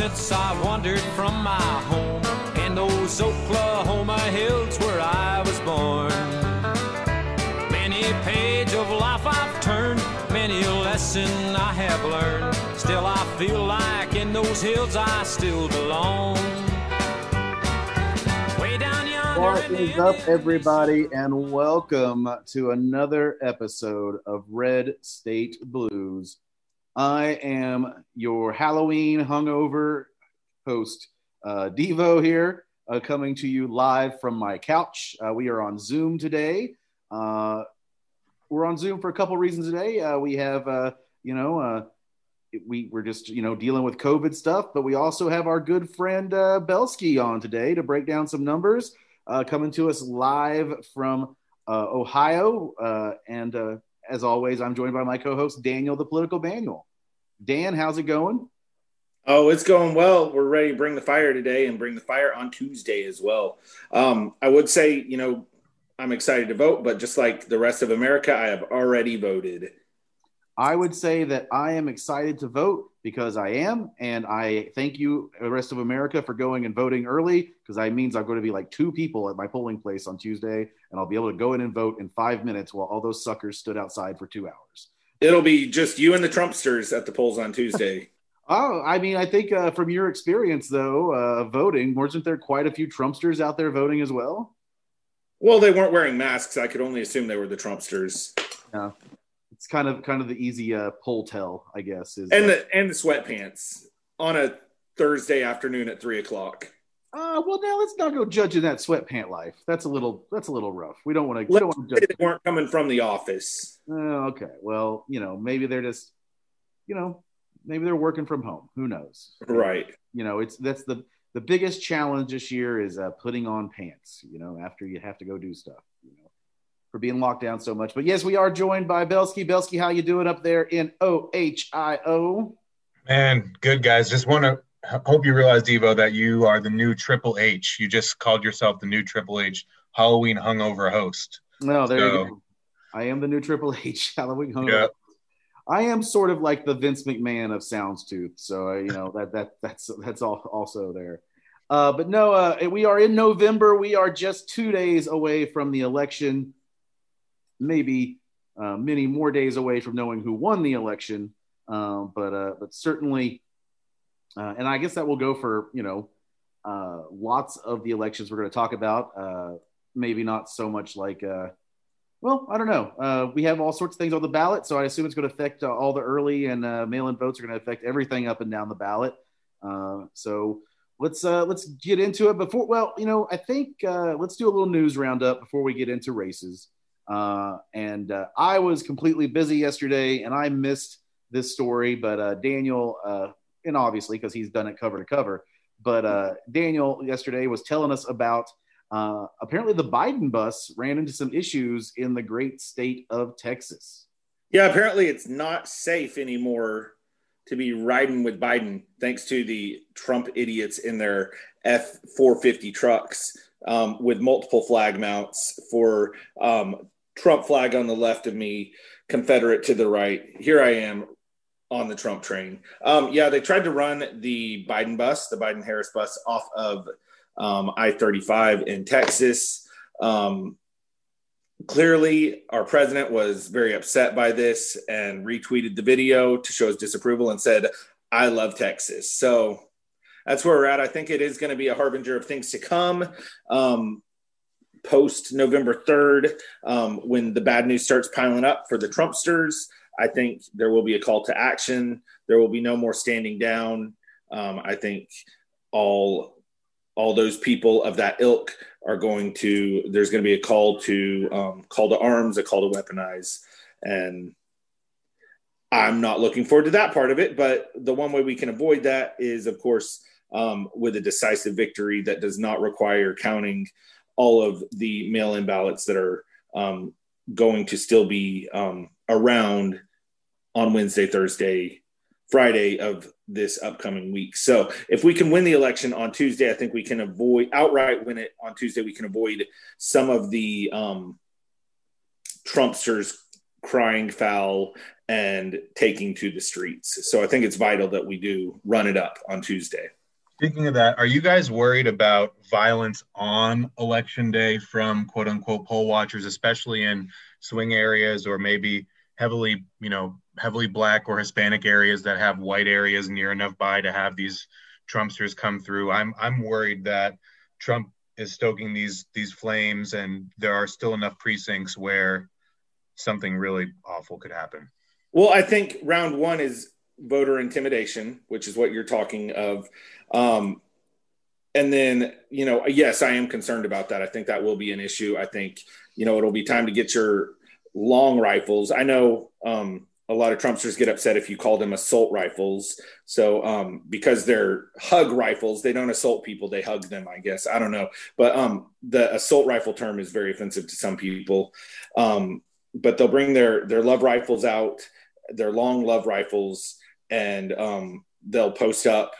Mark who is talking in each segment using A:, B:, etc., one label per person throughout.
A: since I wandered from my home and those Oklahoma hills where I was born. Many a page of life I've turned, many a lesson I have learned. Still, I feel like in those hills I still belong. Way down yonder
B: What
A: in
B: is up, everybody, and welcome to another episode of Red State Blues. I am your Halloween hungover host, uh, Devo, here, uh, coming to you live from my couch. Uh, we are on Zoom today. Uh, we're on Zoom for a couple reasons today. Uh, we have, uh, you know, uh, we we're just you know dealing with COVID stuff, but we also have our good friend uh, Belsky on today to break down some numbers uh, coming to us live from uh, Ohio. Uh, and uh, as always, I'm joined by my co host, Daniel, the political manual. Dan, how's it going?
C: Oh, it's going well. We're ready to bring the fire today and bring the fire on Tuesday as well. Um, I would say, you know, I'm excited to vote, but just like the rest of America, I have already voted.
B: I would say that I am excited to vote because I am. And I thank you, the rest of America, for going and voting early because that means I'm going to be like two people at my polling place on Tuesday and I'll be able to go in and vote in five minutes while all those suckers stood outside for two hours.
C: It'll be just you and the Trumpsters at the polls on Tuesday.
B: Oh, I mean, I think uh, from your experience, though, uh, voting, wasn't there quite a few Trumpsters out there voting as well?
C: well, they weren't wearing masks. I could only assume they were the Trumpsters
B: Yeah, it's kind of kind of the easy uh, poll tell, I guess. Is
C: and
B: uh,
C: the and the sweatpants on a Thursday afternoon at three o'clock.
B: uh, well, now let's not go judging that sweatpant life. That's a little that's a little rough. We don't want to. We don't
C: Let's
B: want to
C: say
B: judge.
C: they weren't coming from the office.
B: Oh, okay, well, you know, maybe they're just, you know, maybe they're working from home. Who knows?
C: Right.
B: You know, it's that's the the biggest challenge this year is uh, putting on pants. You know, after you have to go do stuff. You know, for being locked down so much. But yes, we are joined by Belsky. Belsky, how you doing up there in O H I O?
D: Man, good guys. Just want to hope you realize, Devo, that you are the new Triple H. You just called yourself the new Triple H Halloween hungover host.
B: No, there
D: So-
B: you go. I am the new Triple H Halloween hungover.
D: Yeah.
B: I am sort of like the Vince McMahon of Soundstooth, so uh, you know that that that's that's all also there. Uh, but no, uh, we are in November. We are just two days away from the election, maybe uh, many more days away from knowing who won the election. Um, but uh, but certainly, uh, and I guess that will go for you know uh, lots of the elections we're going to talk about. Uh, maybe not so much like. Uh, well, I don't know. We have all sorts of things on the ballot, so I assume it's going to affect all the early and mail-in votes are going to affect everything up and down the ballot. So let's uh, let's get into it. Before, well, you know, I think let's do a little news roundup before we get into races. Uh, and uh, I was completely busy yesterday, and I missed this story. But uh, Daniel, uh, and obviously because he's done it cover to cover, but uh, Daniel yesterday was telling us about apparently the Biden bus ran into some issues in the great state of Texas.
C: Yeah, apparently it's not safe anymore to be riding with Biden, thanks to the Trump idiots in their F 450 trucks um, with multiple flag mounts for um, Trump flag on the left of me, Confederate to the right. Here I am on the Trump train. Um, yeah, they tried to run the Biden bus, the Biden Harris bus, off of um, I 35 in Texas. Um, clearly our president was very upset by this and retweeted the video to show his disapproval and said i love texas so that's where we're at i think it is going to be a harbinger of things to come um, post november 3rd um, when the bad news starts piling up for the trumpsters i think there will be a call to action. There will be no more standing down. Um, i think all all those people of that ilk are going to there's going to be a call to um, call to arms a call to weaponize. And i'm not looking forward to that part of it but the one way we can avoid that is of course um, with a decisive victory that does not require counting all of the mail-in ballots that are um, going to still be um, around on wednesday thursday Friday of this upcoming week. So if we can win the election on Tuesday, I think we can avoid outright win it on Tuesday. We can avoid some of the um, Trumpsters crying foul and taking to the streets. So I think it's vital that we do run it up on Tuesday.
D: Speaking of that, are you guys worried about violence on election day from quote unquote poll watchers, especially in swing areas or maybe heavily, you know, heavily black or Hispanic areas that have white areas near enough by to have these Trumpsters come through? I'm I'm worried that Trump is stoking these these flames and there are still enough precincts where something really awful could happen.
C: Well, I think round one is voter intimidation, which is what you're talking of. Um, and then, you know, yes, I am concerned about that. I think that will be an issue. I think, you know, it'll be time to get your long rifles. I know um, a lot of Trumpsters get upset if you call them assault rifles. So, um, because they're hug rifles, they don't assault people, they hug them, I guess. I don't know. But um, the assault rifle term is very offensive to some people. Um, but they'll bring their, their love rifles out, their long love rifles, and um, they'll post up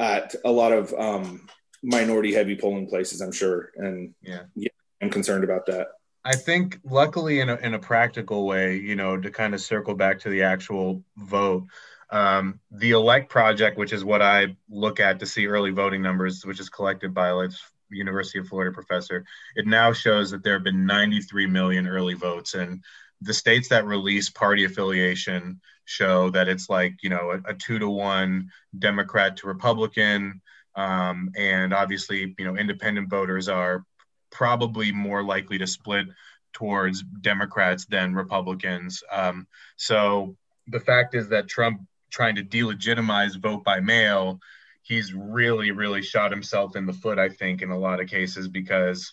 C: at a lot of um, minority heavy polling places, I'm sure. And yeah, yeah, I'm concerned about that.
D: I think, luckily, in a, in a practical way, you know, to kind of circle back to the actual vote, um, the Elect Project, which is what I look at to see early voting numbers, which is collected by like University of Florida professor, it now shows that there have been 93 million early votes, and the states that release party affiliation show that it's like you know a, a two to one Democrat to Republican, um, and obviously you know independent voters are probably more likely to split towards Democrats than Republicans. Um, so the fact is that Trump trying to delegitimize vote by mail, he's really really shot himself in the foot. I think in a lot of cases because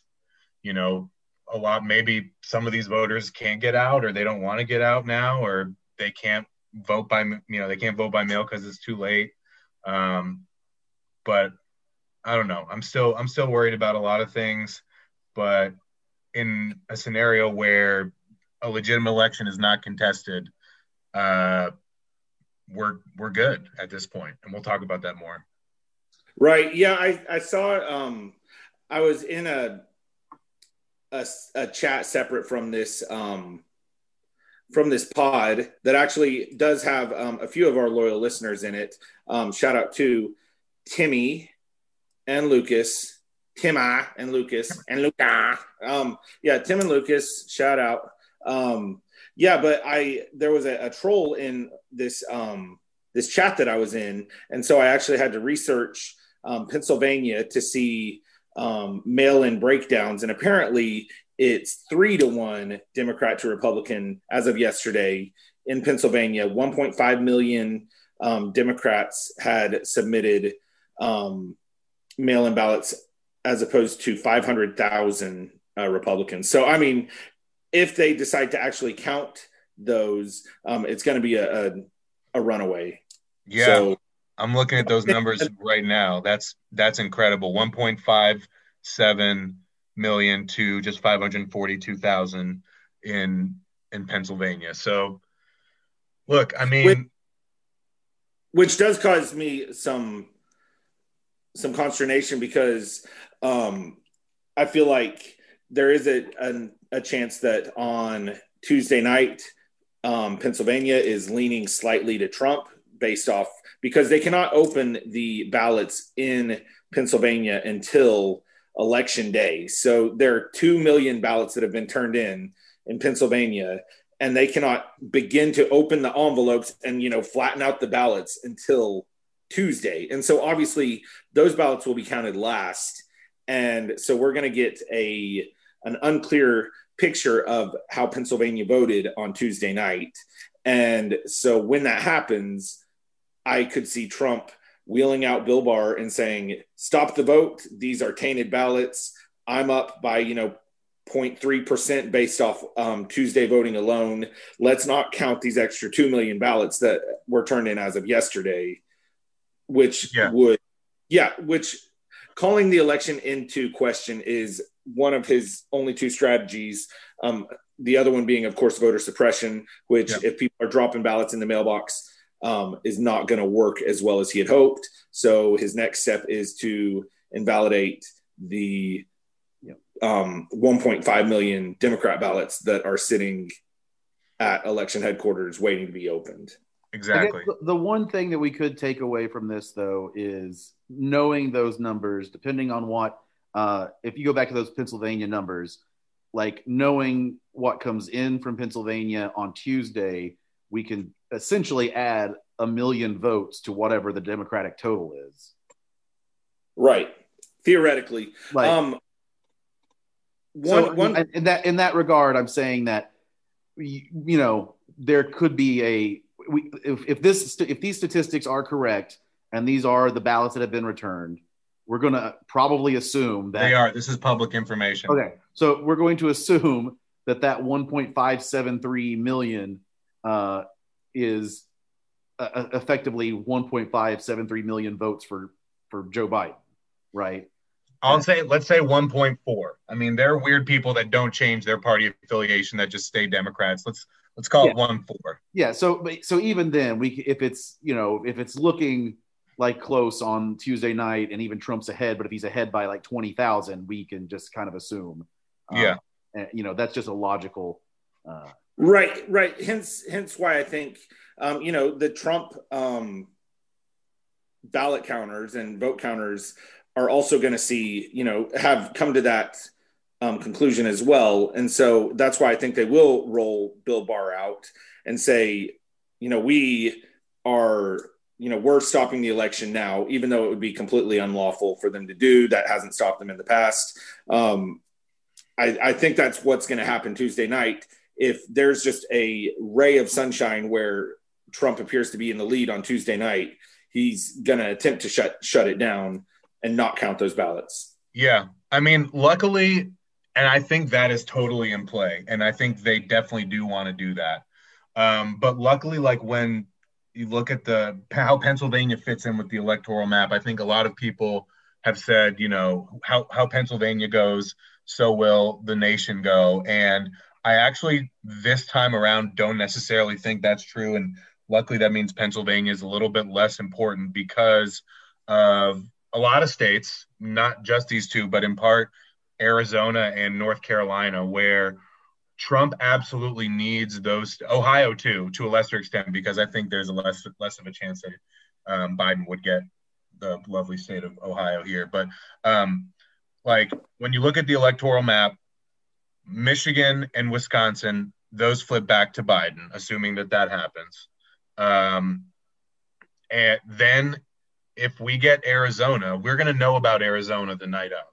D: you know a lot maybe some of these voters can't get out or they don't want to get out now or they can't vote by you know they can't vote by mail because it's too late. Um, but I don't know. I'm still I'm still worried about a lot of things, but in a scenario where a legitimate election is not contested, uh, we're we're good at this point, and we'll talk about that more.
C: Right. Yeah, I I saw. Um, I was in a a, a chat separate from this um from this pod that actually does have um, a few of our loyal listeners in it. Um, shout out to Timmy and Lucas, Timma and Lucas and Luca. Um, yeah, Tim and Lucas, shout out. Um, yeah, but I there was a, a troll in this um, this chat that I was in, and so I actually had to research um, Pennsylvania to see um, mail-in breakdowns, and apparently it's three to one Democrat to Republican as of yesterday in Pennsylvania. 1.5 million um, Democrats had submitted um, mail in ballots as opposed to 500,000 uh, Republicans. So, I mean, if they decide to actually count those, um, it's going to be a, a, a, runaway.
D: Yeah. So, I'm looking at those numbers right now. That's that's incredible. 1.57 million to just 542,000 in in Pennsylvania. So look, I mean which,
C: which, does cause me some some consternation because um I feel like there is a a, a chance that on Tuesday night um, Pennsylvania is leaning slightly to Trump based off because they cannot open the ballots in Pennsylvania until election day. So there are 2 million ballots that have been turned in in Pennsylvania and they cannot begin to open the envelopes and you know flatten out the ballots until Tuesday. And so obviously those ballots will be counted last. And so we're going to get a an unclear picture of how Pennsylvania voted on Tuesday night. And so when that happens, I could see Trump wheeling out Bill Barr and saying, "Stop the vote. These are tainted ballots. I'm up by you know 0.3 percent based off um, Tuesday voting alone. Let's not count these extra two million ballots that were turned in as of yesterday, which yeah. would, yeah, which calling the election into question is one of his only two strategies. Um, the other one being, of course, voter suppression, which yeah. if people are dropping ballots in the mailbox, um, is not going to work as well as he had hoped. So his next step is to invalidate the um, 1.5 million Democrat ballots that are sitting at election headquarters waiting to be opened.
D: Exactly.
B: The, the one thing that we could take away from this, though, is knowing those numbers, depending on what, uh, if you go back to those Pennsylvania numbers, like knowing what comes in from Pennsylvania on Tuesday, we can essentially add a million votes to whatever the Democratic total is.
C: Right. Theoretically.
B: Like,
C: um,
B: so
C: one, one,
B: in that in that regard, I'm saying that you, you know there could be a we, if, if this if these statistics are correct and these are the ballots that have been returned, we're going to probably assume that
D: They are. This is public information.
B: Okay, so we're going to assume that that 1.573 million uh, is uh, uh effectively 1.573 million votes for for Joe Biden, right?
D: I'll say, let's say 1.4. I mean, there are weird people that don't change their party affiliation that just stay Democrats. Let's let's call it one four.
B: Yeah. So so even then, we if it's you know if it's looking like close on Tuesday night and even Trump's ahead, but if he's ahead by like twenty thousand, we can just kind of assume. um,
D: Yeah.
B: and, you know that's just a logical. Uh,
C: Right, right. Hence, hence why I think um, you know the Trump um, ballot counters and vote counters are also going to see you know have come to that um, conclusion as well, and so that's why I think they will roll Bill Barr out and say, you know, we are. You know, we're stopping the election now, even though it would be completely unlawful for them to do. That hasn't stopped them in the past. Um, I, I think that's what's going to happen Tuesday night if there's just a ray of sunshine where Trump appears to be in the lead on Tuesday night, he's going to attempt to shut shut it down and not count those ballots.
D: Yeah. I mean, luckily, and I think that is totally in play. And I think they definitely do want to do that. Um, but luckily, like when you look at the how Pennsylvania fits in with the electoral map, I think a lot of people have said, you know, how, how Pennsylvania goes, so will the nation go. And I actually, this time around, don't necessarily think that's true. And luckily, that means Pennsylvania is a little bit less important because of a lot of states, not just these two, but in part Arizona and North Carolina, where Trump absolutely needs those. Ohio too, to a lesser extent, because I think there's a less less of a chance that um, Biden would get the lovely state of Ohio here. But um, like when you look at the electoral map, Michigan and Wisconsin, those flip back to Biden, assuming that that happens. Um, and then if we get Arizona, we're going to know about Arizona the night of.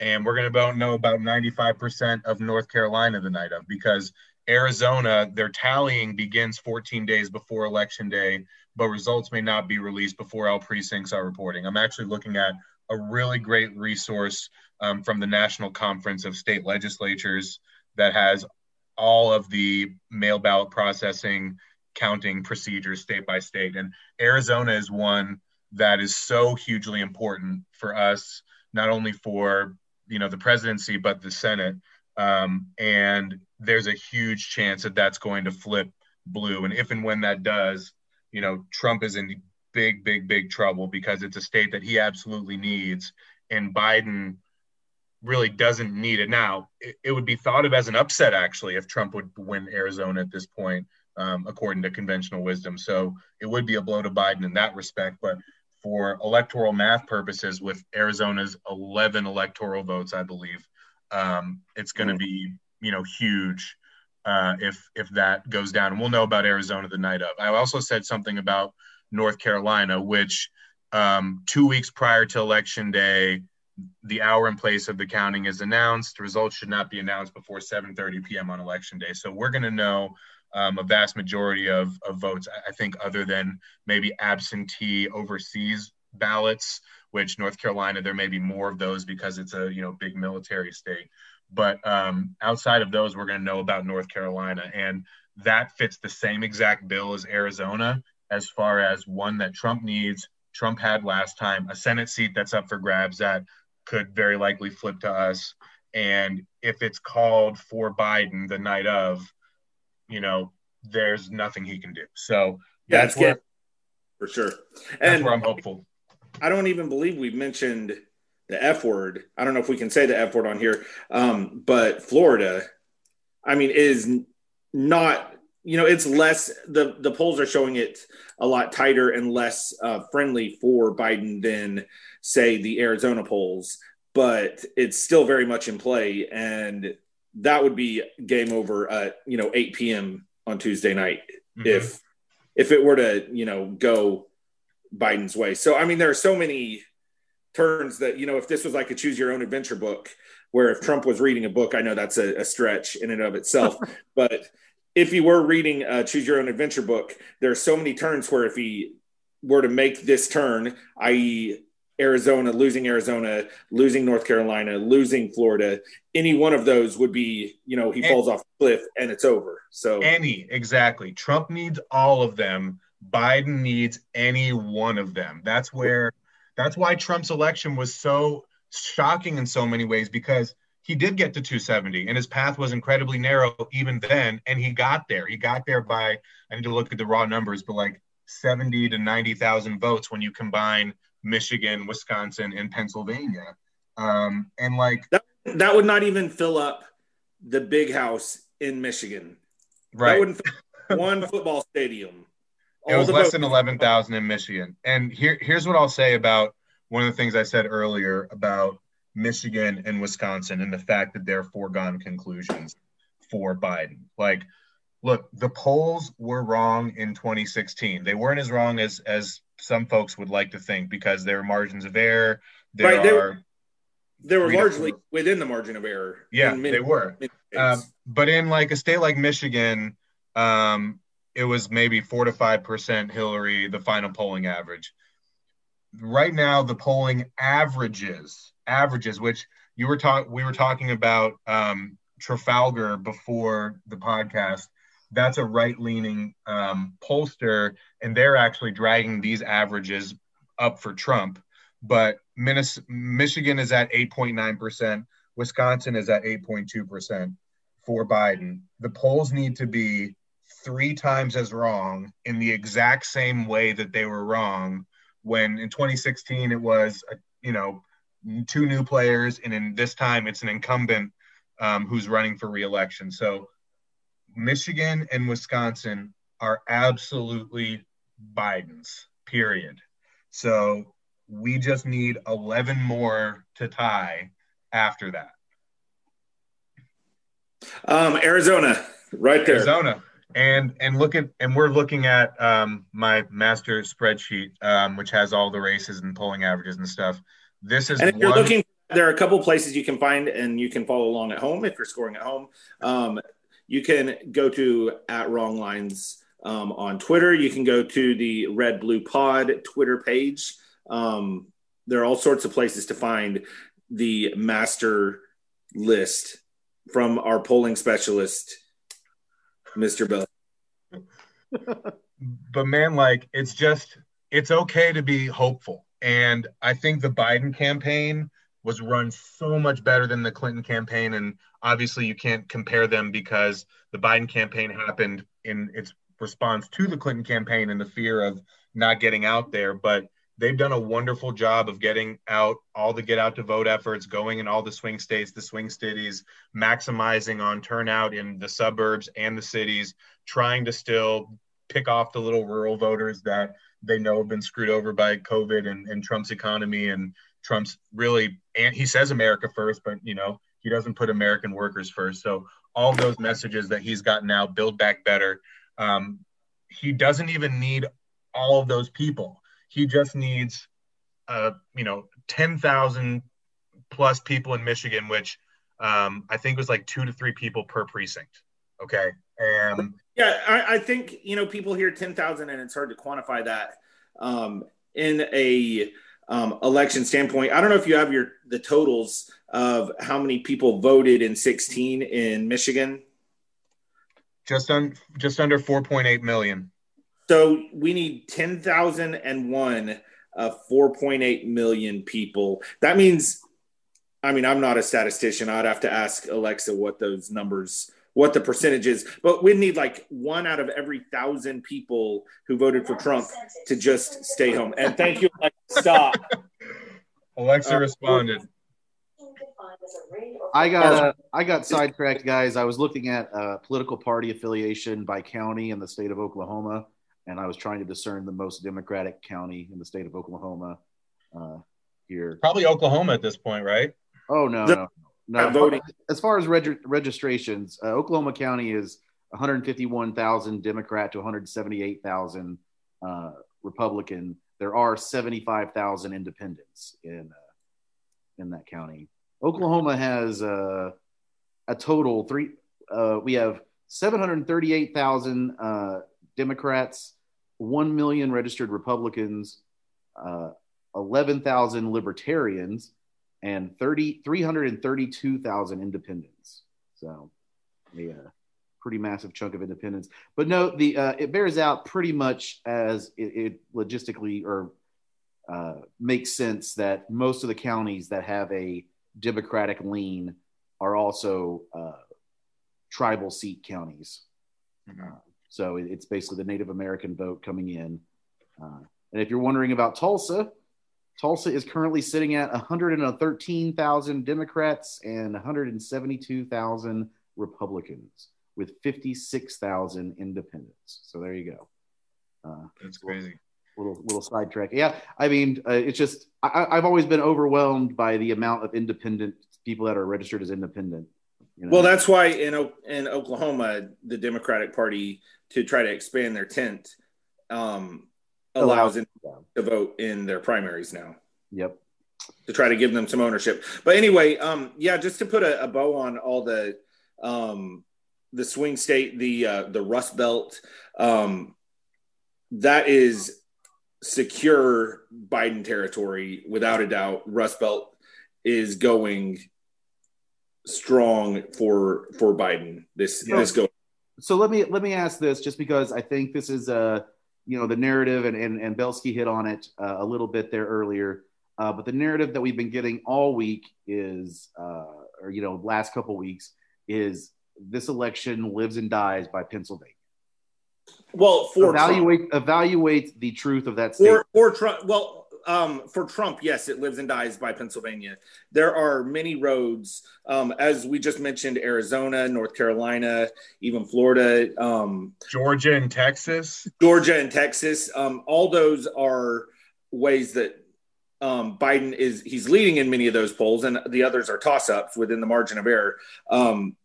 D: And we're going to know about 95% of North Carolina the night of because Arizona, their tallying begins 14 days before election day, but results may not be released before all precincts are reporting. I'm actually looking at a really great resource um, from the National Conference of State Legislatures that has all of the mail ballot processing counting procedures state by state. And Arizona is one that is so hugely important for us, not only for you know the presidency but the Senate. Um, and there's a huge chance that that's going to flip blue. And if and when that does, you know, Trump is in big, big, big trouble because it's a state that he absolutely needs, and Biden really doesn't need it. Now, it, it would be thought of as an upset actually if Trump would win Arizona at this point, um, according to conventional wisdom. So it would be a blow to Biden in that respect. But for electoral math purposes, with Arizona's 11 electoral votes, I believe, um, it's going to be you know huge uh, if if that goes down. And we'll know about Arizona the night of. I also said something about North Carolina, which um, two weeks prior to election day, the hour and place of the counting is announced. Results should not be announced before 7:30 p.m. on election day. So we're going to know um, a vast majority of, of votes. I think other than maybe absentee overseas ballots, which North Carolina there may be more of those because it's a you know big military state. But um, outside of those, we're going to know about North Carolina, and that fits the same exact bill as Arizona as far as one that Trump needs. Trump had last time a Senate seat that's up for grabs that could very likely flip to us. And if it's called for Biden the night of, you know, there's nothing he can do. So
C: Yeah,
D: that's where
C: for sure.
D: that's
C: And
D: where I'm hopeful.
C: I don't even believe we've mentioned the F word. I don't know if we can say the F word on here, um, but Florida, I mean, is not you know, it's less the the polls are showing it a lot tighter and less uh, friendly for Biden than say the Arizona polls, but it's still very much in play, and that would be game over at you know 8 p.m. on Tuesday night mm-hmm. if if it were to you know go Biden's way. So I mean, there are so many turns that you know if this was like a choose your own adventure book where if trump was reading a book i know that's a, a stretch in and of itself but if you were reading a choose your own adventure book there are so many turns where if he were to make this turn i.e arizona losing arizona losing north carolina losing florida any one of those would be you know he falls off the cliff and it's over. So
D: any exactly. Trump needs all of them. Biden needs any one of them. That's where that's why Trump's election was so shocking in so many ways because he did get to 270 and his path was incredibly narrow even then and he got there. He got there by i need to look at the raw numbers but like 70 to 90,000 votes when you combine michigan wisconsin and pennsylvania. Um, and like
C: that, that would not even fill up the big house in michigan.
D: Right.
C: that wouldn't one football stadium.
D: It was less than 11,000 in Michigan. And here, here's what I'll say about one of the things I said earlier about Michigan and Wisconsin and the fact that they're foregone conclusions for Biden. Like, look, the polls were wrong in 2016. They weren't as wrong as as some folks would like to think because there are margins of error. There right,
C: they,
D: are.
C: They were largely within the margin of error.
D: Yeah, many, they were. Um, but in like a state like Michigan, um, it was maybe four to five percent Hillary, the final polling average. Right now, the polling averages averages, which you were talking, we were talking about um, Trafalgar before the podcast. That's a right-leaning um, pollster, and they're actually dragging these averages up for Trump. But Michigan is at 8.9 percent. Wisconsin is at 8.2 percent for Biden. The polls need to be three times as wrong in the exact same way that they were wrong when in 2016 it was a, you know two new players and in this time it's an incumbent um, who's running for reelection. So michigan and wisconsin are absolutely biden's period. So we just need 11 more to tie after that.
C: Um, arizona right there.
D: Arizona. And and look at and we're looking at um, my master spreadsheet um, which has all the races and polling averages and stuff this is
C: and if one... you're looking there are a couple places you can find and you can follow along at home if you're scoring at home um, you can go to at wrong lines um, on twitter you can go to the red blue pod twitter page um, there are all sorts of places to find the master list from our polling specialist Mr. Bell.
D: but man, like it's just it's okay to be hopeful. And I think the Biden campaign was run so much better than the Clinton campaign. And obviously you can't compare them because the Biden campaign happened in its response to the Clinton campaign and the fear of not getting out there. But they've done a wonderful job of getting out all the get out to vote efforts going in all the swing states the swing cities maximizing on turnout in the suburbs and the cities trying to still pick off the little rural voters that they know have been screwed over by covid and, and trump's economy and trump's really and he says america first but you know he doesn't put american workers first so all those messages that he's gotten out build back better um, he doesn't even need all of those people he just needs, uh, you know, 10,000 plus people in Michigan, which um, I think was like two to three people per precinct. Okay. And
C: yeah, I, I think, you know, people hear 10,000 and it's hard to quantify that um, in a um, election standpoint. I don't know if you have your the totals of how many people voted in 16 in Michigan.
D: Just on just under 4.8 million.
C: So we need 10,001 uh, 4.8 million people. That means, I mean, I'm not a statistician. I'd have to ask Alexa what those numbers, what the percentage is, but we need like one out of every thousand people who voted for Trump to just stay home. And thank you, Alexa. Stop.
D: Alexa uh, responded.
B: I got uh, I got sidetracked, guys. I was looking at uh, political party affiliation by county in the state of Oklahoma, and I was trying to discern the most Democratic county in the state of Oklahoma. Uh, here,
D: probably Oklahoma at this point, right?
B: Oh no, no, no. Voting. As far as reg- registrations, uh, Oklahoma County is 151,000 Democrat to 178,000 uh, Republican. There are 75,000 independents in uh, in that county. Oklahoma has uh, a total three. Uh, we have 738,000 uh, Democrats, one million registered Republicans, uh, 11,000 Libertarians, and 30 332,000 Independents. So, yeah, pretty massive chunk of independents. But no, the uh, it bears out pretty much as it, it logistically or uh, makes sense that most of the counties that have a Democratic lean are also uh, tribal seat counties. Mm-hmm. Uh, so it, it's basically the Native American vote coming in. Uh, and if you're wondering about Tulsa, Tulsa is currently sitting at 113,000 Democrats and 172,000 Republicans with 56,000 independents. So there you go.
D: Uh, That's crazy
B: little little sidetrack. Yeah, I mean, uh, it's just I, have always been overwhelmed by the amount of independent people that are registered as independent.
C: You know? Well, that's why in in Oklahoma, the Democratic Party to try to expand their tent um, allows to vote in their primaries now.
B: Yep.
C: To try to give them some ownership, but anyway, um, yeah, just to put a, a bow on all the um, the swing state, the uh, the Rust Belt, um, that is secure Biden territory without a doubt. Rust Belt is going strong for for Biden this yeah. this go.
B: So let me let me ask this, just because I think this is uh you know the narrative, and and, and Belsky hit on it uh, a little bit there earlier. Uh, but the narrative that we've been getting all week is, uh, or you know, last couple weeks is this election lives and dies by Pennsylvania.
C: Well, for
B: evaluate
C: Trump.
B: evaluate the truth of that statement.
C: For, for Trump, well, um, for Trump, yes, it lives and dies by Pennsylvania. There are many roads, um, as we just mentioned, Arizona, North Carolina, even Florida, um,
D: Georgia, and Texas.
C: Georgia and Texas. Um, all those are ways that um, Biden is he's leading in many of those polls, and the others are toss ups within the margin of error. Um,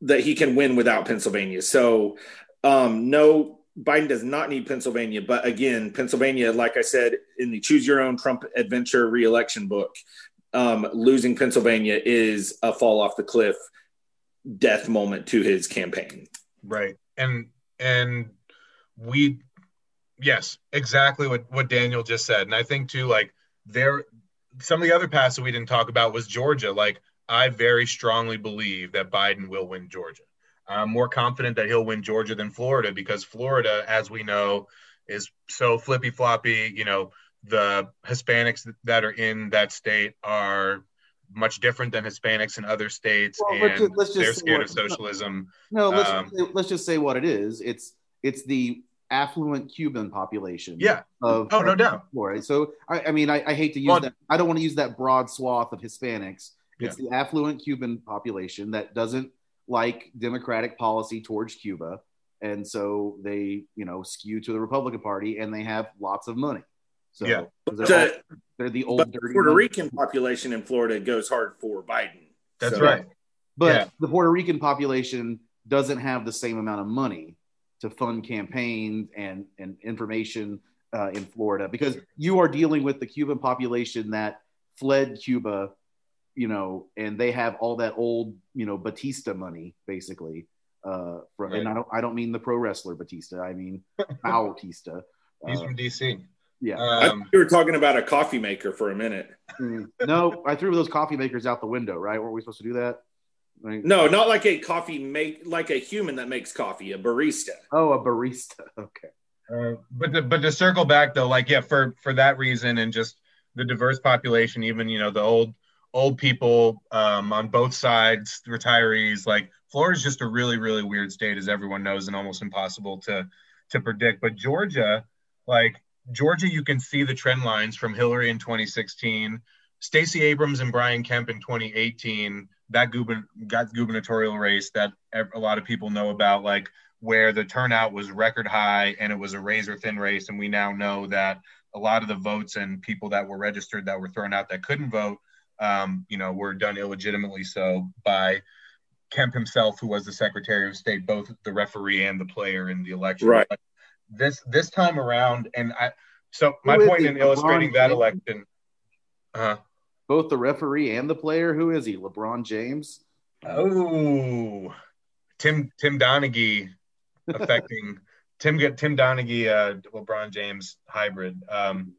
C: that he can win without Pennsylvania. So, no Biden does not need Pennsylvania, but again, Pennsylvania, like I said in the Choose Your Own Trump Adventure reelection book, um, losing Pennsylvania is a fall off the cliff death moment to his campaign.
D: Right, and and we, yes, exactly what what Daniel just said, and I think too, like there, some of the other paths that we didn't talk about was Georgia. Like I very strongly believe that Biden will win Georgia. I'm more confident that he'll win Georgia than Florida because Florida, as we know, is so flippy floppy. You know, the Hispanics that are in that state are much different than Hispanics in other states, well, and let's just, let's just they're scared what, of socialism.
B: No, let's, um, just say, let's just say what it is. It's it's the affluent Cuban population.
D: Yeah. Of, oh, no doubt.
B: Florida. So I, I mean, I, I, hate to use well, that. I don't want to use that broad swath of Hispanics. It's yeah. the affluent Cuban population that doesn't like democratic policy towards Cuba. And so they, you know, skew to the Republican Party and they have lots of money. So
D: yeah.
B: they're, all, they're the old
C: dirty Puerto money. Rican population in Florida goes hard for Biden.
D: That's so. right.
B: But yeah. the Puerto Rican population doesn't have the same amount of money to fund campaigns and, and information uh, in Florida because you are dealing with the Cuban population that fled Cuba you know, and they have all that old, you know, Batista money basically. Uh, from, right. and I don't, I don't mean the pro wrestler Batista. I mean Bautista.
D: He's uh, from DC.
B: Yeah,
C: um, you were talking about a coffee maker for a minute.
B: Mm, no, I threw those coffee makers out the window. Right? Weren't we supposed to do that?
C: Right? No, not like a coffee make like a human that makes coffee, a barista.
B: Oh, a barista. Okay.
D: Uh, but to, but to circle back though, like yeah, for for that reason and just the diverse population, even you know the old old people um, on both sides, retirees. Like Florida's just a really, really weird state, as everyone knows, and almost impossible to to predict. But Georgia, like Georgia, you can see the trend lines from Hillary in 2016 Stacey Abrams and Brian Kemp in 2018, that got gubernatorial race that a lot of people know about, like where the turnout was record high and it was a razor thin race. And we now know that a lot of the votes and people that were registered that were thrown out that couldn't vote, um, you know, were done illegitimately so by Kemp himself, who was the Secretary of State, both the referee and the player in the election.
C: Right.
D: But this this time around, and I so my point in illustrating that election. Uh,
B: Both the referee and the player. Who is he? LeBron James.
D: Oh, Tim Tim Donaghy affecting Tim Tim Donaghy, uh, LeBron James hybrid. Um,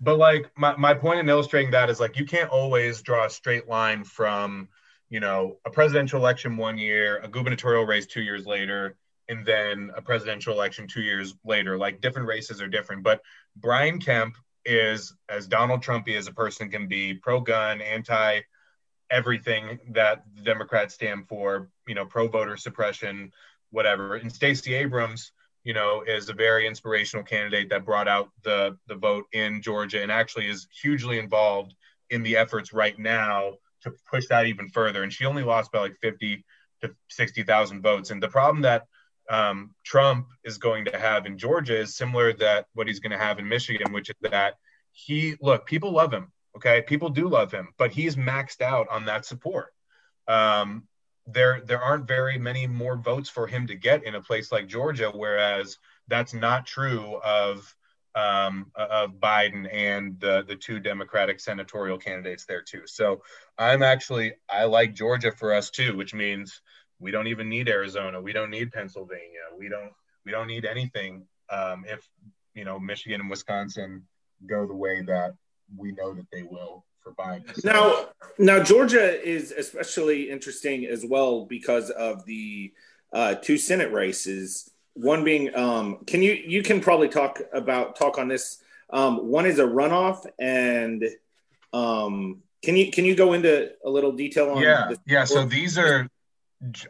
D: but like my, my point in illustrating that is like you can't always draw a straight line from you know a presidential election one year, a gubernatorial race two years later, and then a presidential election two years later. Like different races are different. But Brian Kemp is as Donald Trumpy as a person can be, pro gun, anti everything that the Democrats stand for, you know, pro voter suppression, whatever. And Stacey Abrams, you know, is a very inspirational candidate that brought out the the vote in Georgia and actually is hugely involved in the efforts right now to push that even further. And she only lost by like 50 to 60,000 votes. And the problem that um, Trump is going to have in Georgia is similar that what he's going to have in Michigan, which is that he look people love him. Okay, people do love him, but he's maxed out on that support. Um, there, there aren't very many more votes for him to get in a place like Georgia, whereas that's not true of um, of Biden and the the two Democratic senatorial candidates there too. So I'm actually I like Georgia for us too, which means we don't even need Arizona. We don't need Pennsylvania. We don't we don't need anything um, if you know Michigan and Wisconsin go the way that we know that they will for.
C: So, now, now Georgia is especially interesting as well because of the uh, two Senate races. One being, um, can you you can probably talk about talk on this. Um, one is a runoff, and um, can you can you go into a little detail on?
D: Yeah, yeah. So these are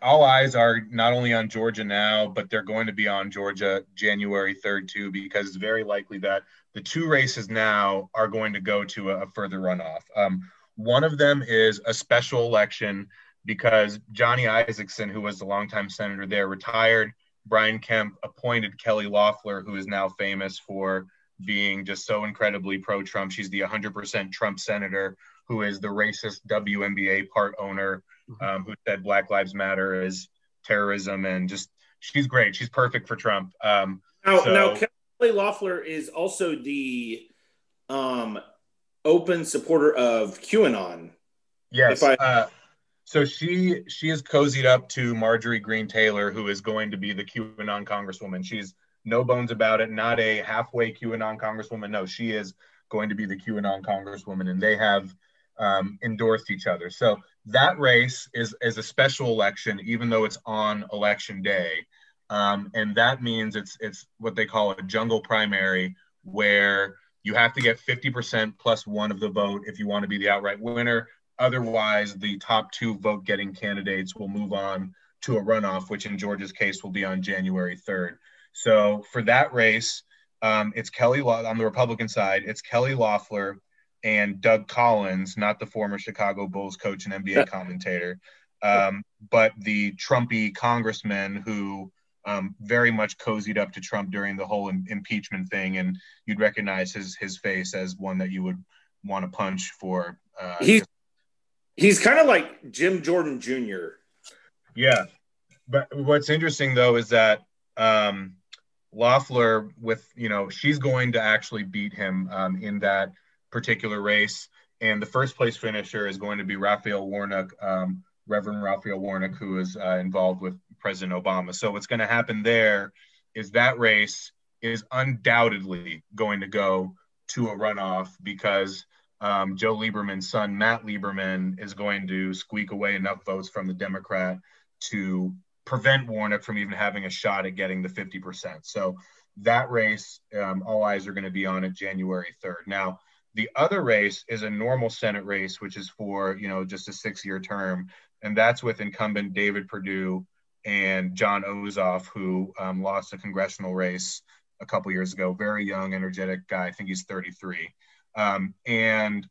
D: all eyes are not only on Georgia now, but they're going to be on Georgia January 3rd too, because it's very likely that the two races now are going to go to a, a further runoff. Um, one of them is a special election because Johnny Isakson, who was the longtime senator there, retired. Brian Kemp appointed Kelly Loeffler, who is now famous for being just so incredibly pro Trump. She's the 100% Trump senator who is the racist WNBA part owner. Um, who said Black Lives Matter is terrorism, and just she's great. She's perfect for Trump. Um,
C: now, so, now Kelly Loeffler is also the um, open supporter of QAnon.
D: Yes. I, uh, so she she is cozied up to Marjorie Greene Taylor, who is going to be the QAnon congresswoman. She's no bones about it. Not a halfway QAnon congresswoman. No, she is going to be the QAnon congresswoman, and they have um, endorsed each other. So that race is, is a special election, even though it's on election day. Um, and that means it's, it's what they call a jungle primary, where you have to get 50% plus one of the vote if you want to be the outright winner. Otherwise, the top two vote getting candidates will move on to a runoff, which in Georgia's case will be on January 3rd. So for that race, um, it's Kelly on the Republican side. It's Kelly Loeffler, and Doug Collins, not the former Chicago Bulls coach and NBA commentator, um, but the Trumpy congressman who um, very much cozied up to Trump during the whole Im- impeachment thing, and you'd recognize his his face as one that you would want to punch for. Uh,
C: he's he's kind of like Jim Jordan Jr.
D: Yeah, but what's interesting though is that um, Loeffler, with you know, she's going to actually beat him um, in that particular race. And the first place finisher is going to be Raphael Warnock, um, Reverend Raphael Warnock, who is uh, involved with President Obama. So what's going to happen there is that race is undoubtedly going to go to a runoff because um, Joe Lieberman's son, Matt Lieberman, is going to squeak away enough votes from the Democrat to prevent Warnock from even having a shot at getting the 50%. So that race, um, all eyes are going to be on it January 3rd. Now, the other race is a normal Senate race, which is for, you know, just a six year term. And that's with incumbent David Perdue and Jon Ossoff, who um, lost a congressional race a couple years ago. Very young, energetic guy. I think he's 33. Um, and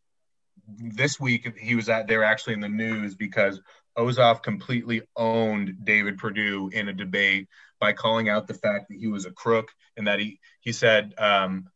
D: this week he was at they're actually in the news because Ossoff completely owned David Perdue in a debate by calling out the fact that he was a crook and that he he said um,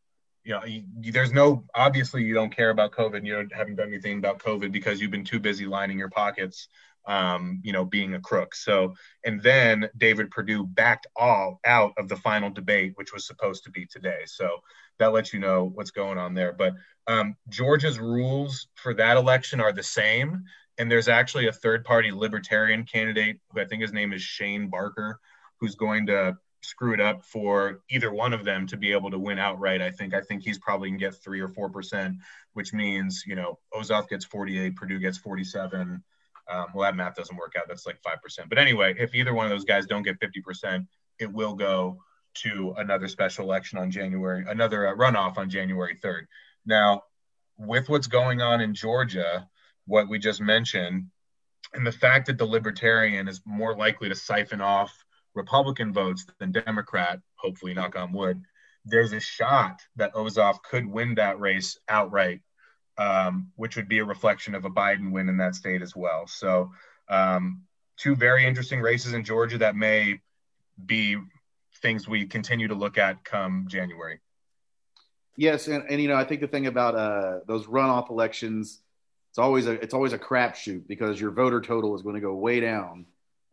D: you know he, there's no obviously you don't care about COVID. You haven't done anything about COVID because you've been too busy lining your pockets um, you know being a crook. So and then David Perdue backed all out of the final debate which was supposed to be today. So that lets you know what's going on there. But um, Georgia's rules for that election are the same. And there's actually a third party libertarian candidate who I think his name is Shane Barker who's going to screw it up for either one of them to be able to win outright. I think I think he's probably can get three or four percent, which means you know Ossoff gets 48, Perdue gets 47. Um, well, that math doesn't work out. That's like five percent. But anyway, if either one of those guys don't get 50 percent, it will go to another special election on January, another uh, runoff on January 3rd. Now, with what's going on in Georgia, what we just mentioned, and the fact that the Libertarian is more likely to siphon off Republican votes than Democrat, hopefully, knock on wood, there's a shot that Ossoff could win that race outright, um, which would be a reflection of a Biden win in that state as well. So, um, two very interesting races in Georgia that may be things we continue to look at come January.
B: Yes, and, and you know, I think the thing about uh, those runoff elections, it's always a it's always a crapshoot because your voter total is going to go way down.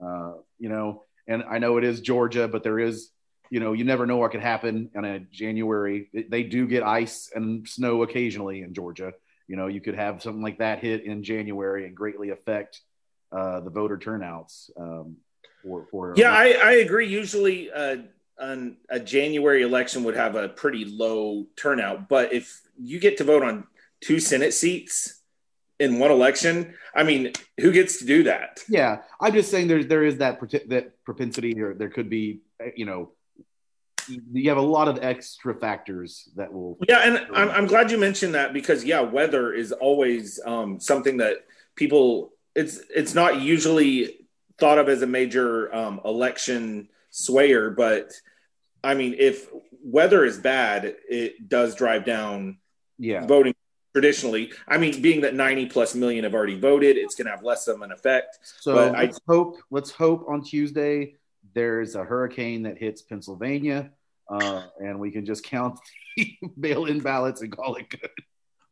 B: Uh, you know, and I know it is Georgia, but there is, you know, you never know what could happen in a January. They do get ice and snow occasionally in Georgia. You know, you could have something like that hit in January and greatly affect uh, the voter turnouts. Um, for, for
C: yeah, I, I agree. Usually, uh, an, a January election would have a pretty low turnout, but if you get to vote on two Senate seats in one election. I mean, who gets to do that?
B: Yeah, I'm just saying there's there is that that propensity, or there could be, you know, you have a lot of extra factors that will.
C: Yeah, and I'm, I'm glad you mentioned that because yeah, weather is always um, something that people. It's it's not usually thought of as a major um, election swayer, but I mean, if weather is bad, it does drive down
B: yeah.
C: voting traditionally. I mean, being that 90 plus million have already voted, it's going to have less of an effect.
B: So but let's I, hope, let's hope on Tuesday there's a hurricane that hits Pennsylvania uh, and we can just count the mail in ballots and call it good.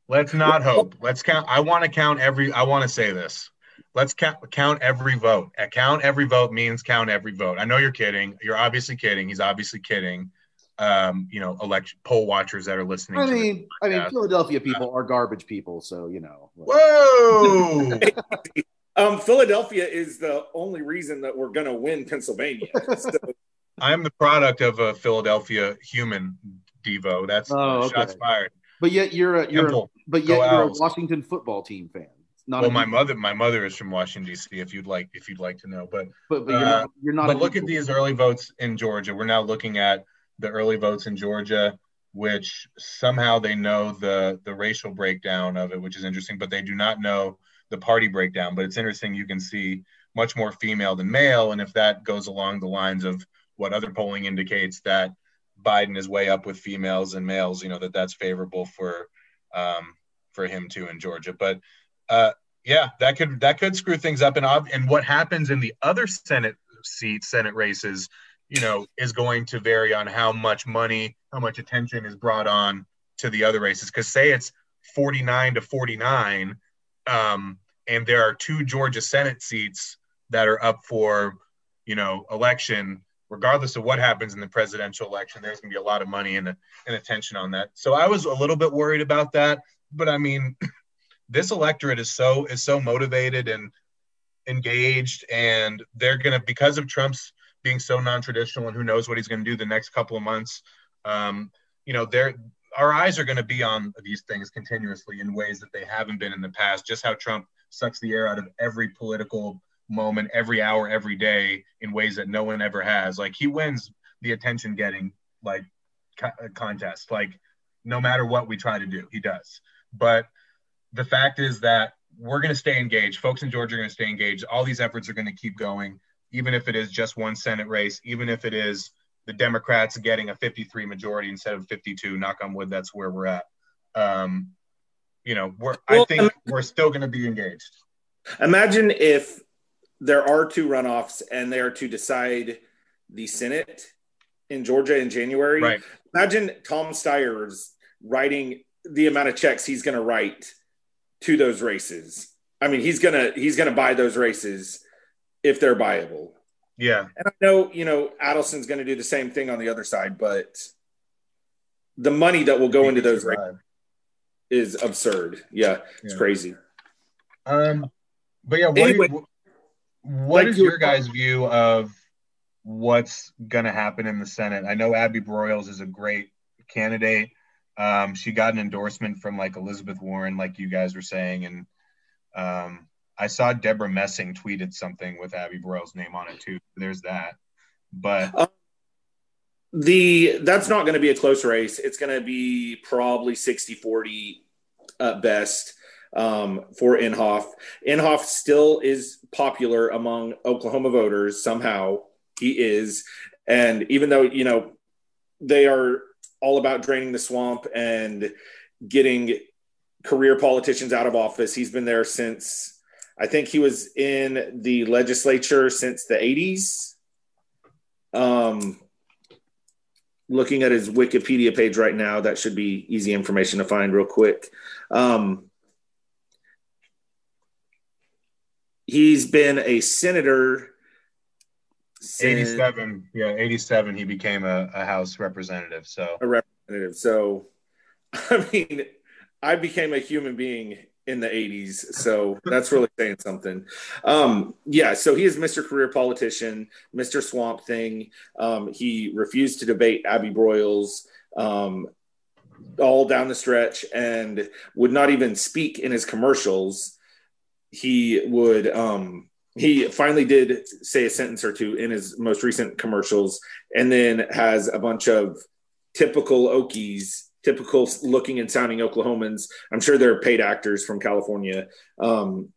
D: Let's not hope. Let's count. I want to count every, I want to say this. Let's count, count every vote. Count every vote means count every vote. I know you're kidding. You're obviously kidding. He's obviously kidding um, you know, election poll watchers that are listening.
B: I mean, I mean, Philadelphia people are garbage people, so you know.
D: Whoa.
C: um, Philadelphia is the only reason that we're going to win Pennsylvania. So.
D: I'm the product of a Philadelphia human, Devo. That's oh, okay. shots fired.
B: But yet you're a you're a, but yet you're a Washington football team fan.
D: Not well, my mother, my mother is from Washington D.C. If you'd like, if you'd like to know, but
B: but, but you're, uh, not, you're not.
D: But look at these early votes in Georgia. We're now looking at the early votes in Georgia, which somehow they know the the racial breakdown of it, which is interesting, but they do not know the party breakdown. But it's interesting you can see much more female than male, and if that goes along the lines of what other polling indicates that Biden is way up with females and males, you know that that's favorable for um, for him too in Georgia. But uh, yeah, that could that could screw things up. And and what happens in the other Senate seats, Senate races, you know, is going to vary on how much money, how much attention is brought on to the other races. Because say it's 49 to 49, um, and there are two Georgia Senate seats that are up for, you know, election. Regardless of what happens in the presidential election, there's going to be a lot of money and, and attention on that. So I was a little bit worried about that, but I mean, this electorate is so is so motivated and engaged, and they're going to because of Trump's being so non-traditional and who knows what he's going to do the next couple of months. Um, you know there our eyes are going to be on these things continuously in ways that they haven't been in the past. Just how trump sucks the air out of every political moment every hour every day in ways that no one ever has. Like he wins the attention getting like co- uh, contest. Like no matter what we try to do he does. But the fact is that we're going to stay engaged. Folks in georgia are going to stay engaged. All these efforts are going to keep going even if it is just one Senate race, even if it is the Democrats getting a 53 majority instead of 52, knock on wood, that's where we're at. Um, you know, we're well, I think we're still going to be engaged.
C: Imagine if there are two runoffs and they are to decide the Senate in Georgia in January.
D: Right.
C: Imagine Tom Steyer's writing the amount of checks he's going to write to those races. I mean, he's gonna he's gonna buy those races if they're buyable.
D: Yeah,
C: and I know you know Adelson's going to do the same thing on the other side, but the money that will go into those is absurd. Yeah, it's yeah. crazy.
D: Um, but yeah, what, anyway, you, what like is your guys' view of what's going to happen in the Senate? I know Abby Broyles is a great candidate. Um, she got an endorsement from like Elizabeth Warren, like you guys were saying, and um, I saw Debra Messing tweeted something with Abby Broyles' name on it too. There's that, but uh,
C: the that's not going to be a close race. It's going to be probably 60-40 at best um, for Inhofe. Inhofe still is popular among Oklahoma voters somehow. He is, and even though you know they are all about draining the swamp and getting career politicians out of office. He's been there since I think he was in the legislature since the 80s. Um, looking at his Wikipedia page right now, that should be easy information to find real quick. Um, he's been a senator
D: 87 yeah 87 he became a, a house representative so
C: a representative so i mean i became a human being in the 80s so that's really saying something. Um yeah so he is mr career politician mr swamp thing. Um he refused to debate abby broyles um all down the stretch and would not even speak in his commercials. He would um he finally did say a sentence or two in his most recent commercials and then has a bunch of typical okies typical looking and sounding oklahomans i'm sure they're paid actors from california um,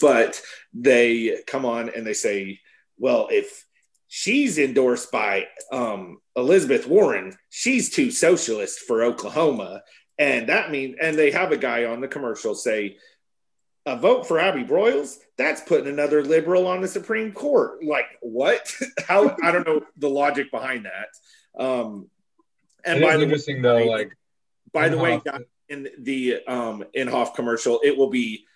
C: but they come on and they say well if she's endorsed by um, elizabeth warren she's too socialist for oklahoma and that means and they have a guy on the commercial say a vote for Abby Broyles, that's putting another liberal on the Supreme Court. Like what? How? I don't know the logic behind that. Um,
D: and it by the way, though, like
C: by the way, in the um, Inhofe commercial, it will be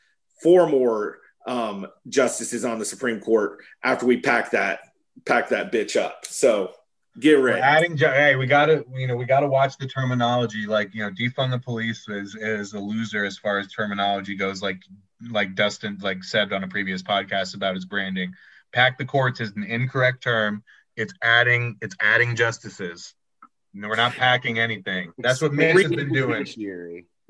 C: four more um, justices on the Supreme Court after we pack that pack that bitch up. So get ready.
D: We're adding, hey, we gotta, you know, we gotta watch the terminology. Like, you know, defund the police is is a loser as far as terminology goes. Like, like Dustin like said on a previous podcast about his branding. Pack the courts is an incorrect term. It's adding it's adding justices. No, we're not packing anything. That's what Mace has been doing.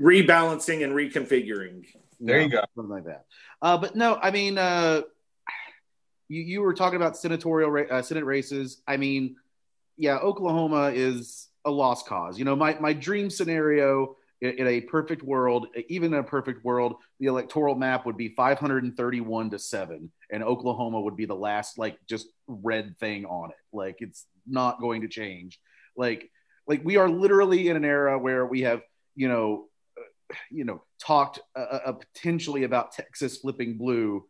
C: Rebalancing and reconfiguring.
D: There you go.
B: Something like that. Uh, but no, I mean, uh, you, you were talking about senatorial uh, Senate races. I mean, yeah, Oklahoma is a lost cause. You know, my, my dream scenario in, a perfect world, even in a perfect world, the electoral map would be 531 to seven, and Oklahoma would be the last, like, just red thing on it. Like, it's not going to change. Like, like we are literally in an era where we have, you know, uh, you know, talked uh, uh, potentially about Texas flipping blue.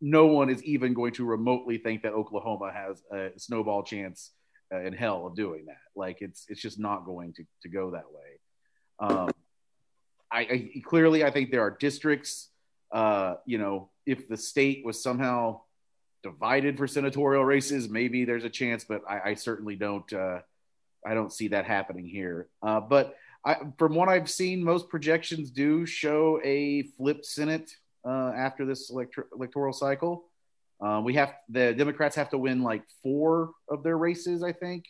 B: No one is even going to remotely think that Oklahoma has a snowball chance uh, in hell of doing that. Like it's it's just not going to to go that way. Um, I, I clearly I think there are districts. Uh, you know, if the state was somehow divided for senatorial races, maybe there's a chance, but I, I certainly don't. Uh, I don't see that happening here. Uh, but I, from what I've seen, most projections do show a flipped Senate uh, after this electoral cycle. Uh, we have the Democrats have to win like four of their races, I think.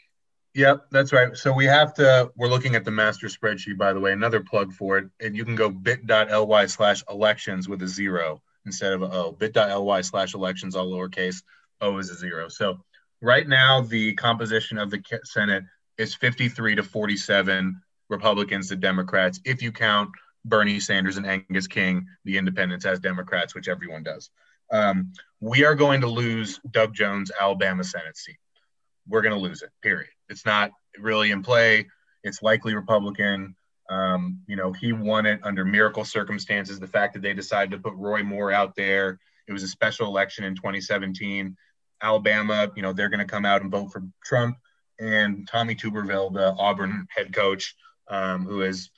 D: Yep, that's right. So we have to, we're looking at the master spreadsheet, by the way, another plug for it. And you can go bit.ly slash elections with a zero instead of a O. Bit.ly slash elections, all lowercase, O is a zero. So right now, the composition of the Senate is 53 to 47 Republicans to Democrats, if you count Bernie Sanders and Angus King, the independents, as Democrats, which everyone does. Um, we are going to lose Doug Jones' Alabama Senate seat. We're going to lose it, period. It's not really in play. It's likely Republican. Um, you know, he won it under miracle circumstances. The fact that they decided to put Roy Moore out there, it was a special election in 2017. Alabama, you know, they're going to come out and vote for Trump. And Tommy Tuberville, the Auburn head coach, um, who is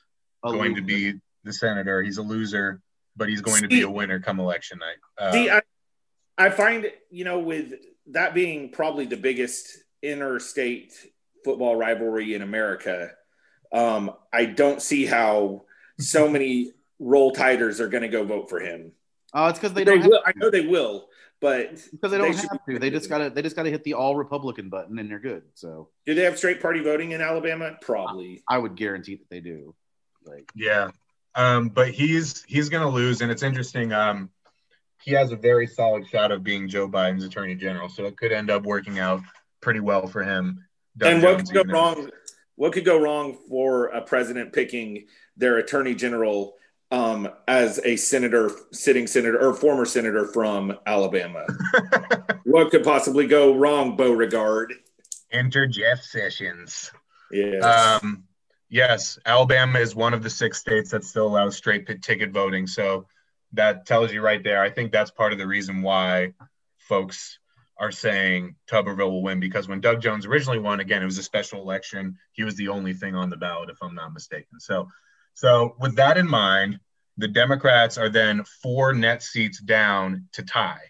D: a going loser. to be the senator, he's a loser, but he's going see, to be a winner come election night.
C: Uh, see, I, I find, you know, with that being probably the biggest interstate football rivalry in America, um, I don't see how so many roll tiders are going to go vote for him.
B: Oh, uh, it's because they don't.
C: They will, I know they will, but
B: because they don't they have to. They just gotta. They just gotta hit the all Republican button, and they're good. So,
C: do they have straight party voting in Alabama? Probably.
B: I, I would guarantee that they do.
D: Like, yeah, um, but he's he's gonna lose, and it's interesting. Um, he has a very solid shot of being Joe Biden's attorney general, so it could end up working out pretty well for him.
C: Doug and Jones what could go wrong? What could go wrong for a president picking their attorney general um, as a senator, sitting senator or former senator from Alabama? what could possibly go wrong, Beauregard?
D: Enter Jeff Sessions.
C: Yeah.
D: Um, yes, Alabama is one of the six states that still allows straight ticket voting. So that tells you right there. I think that's part of the reason why folks are saying Tuberville will win because when Doug Jones originally won, again, it was a special election. He was the only thing on the ballot, if I'm not mistaken. So, so with that in mind, the Democrats are then four net seats down to tie.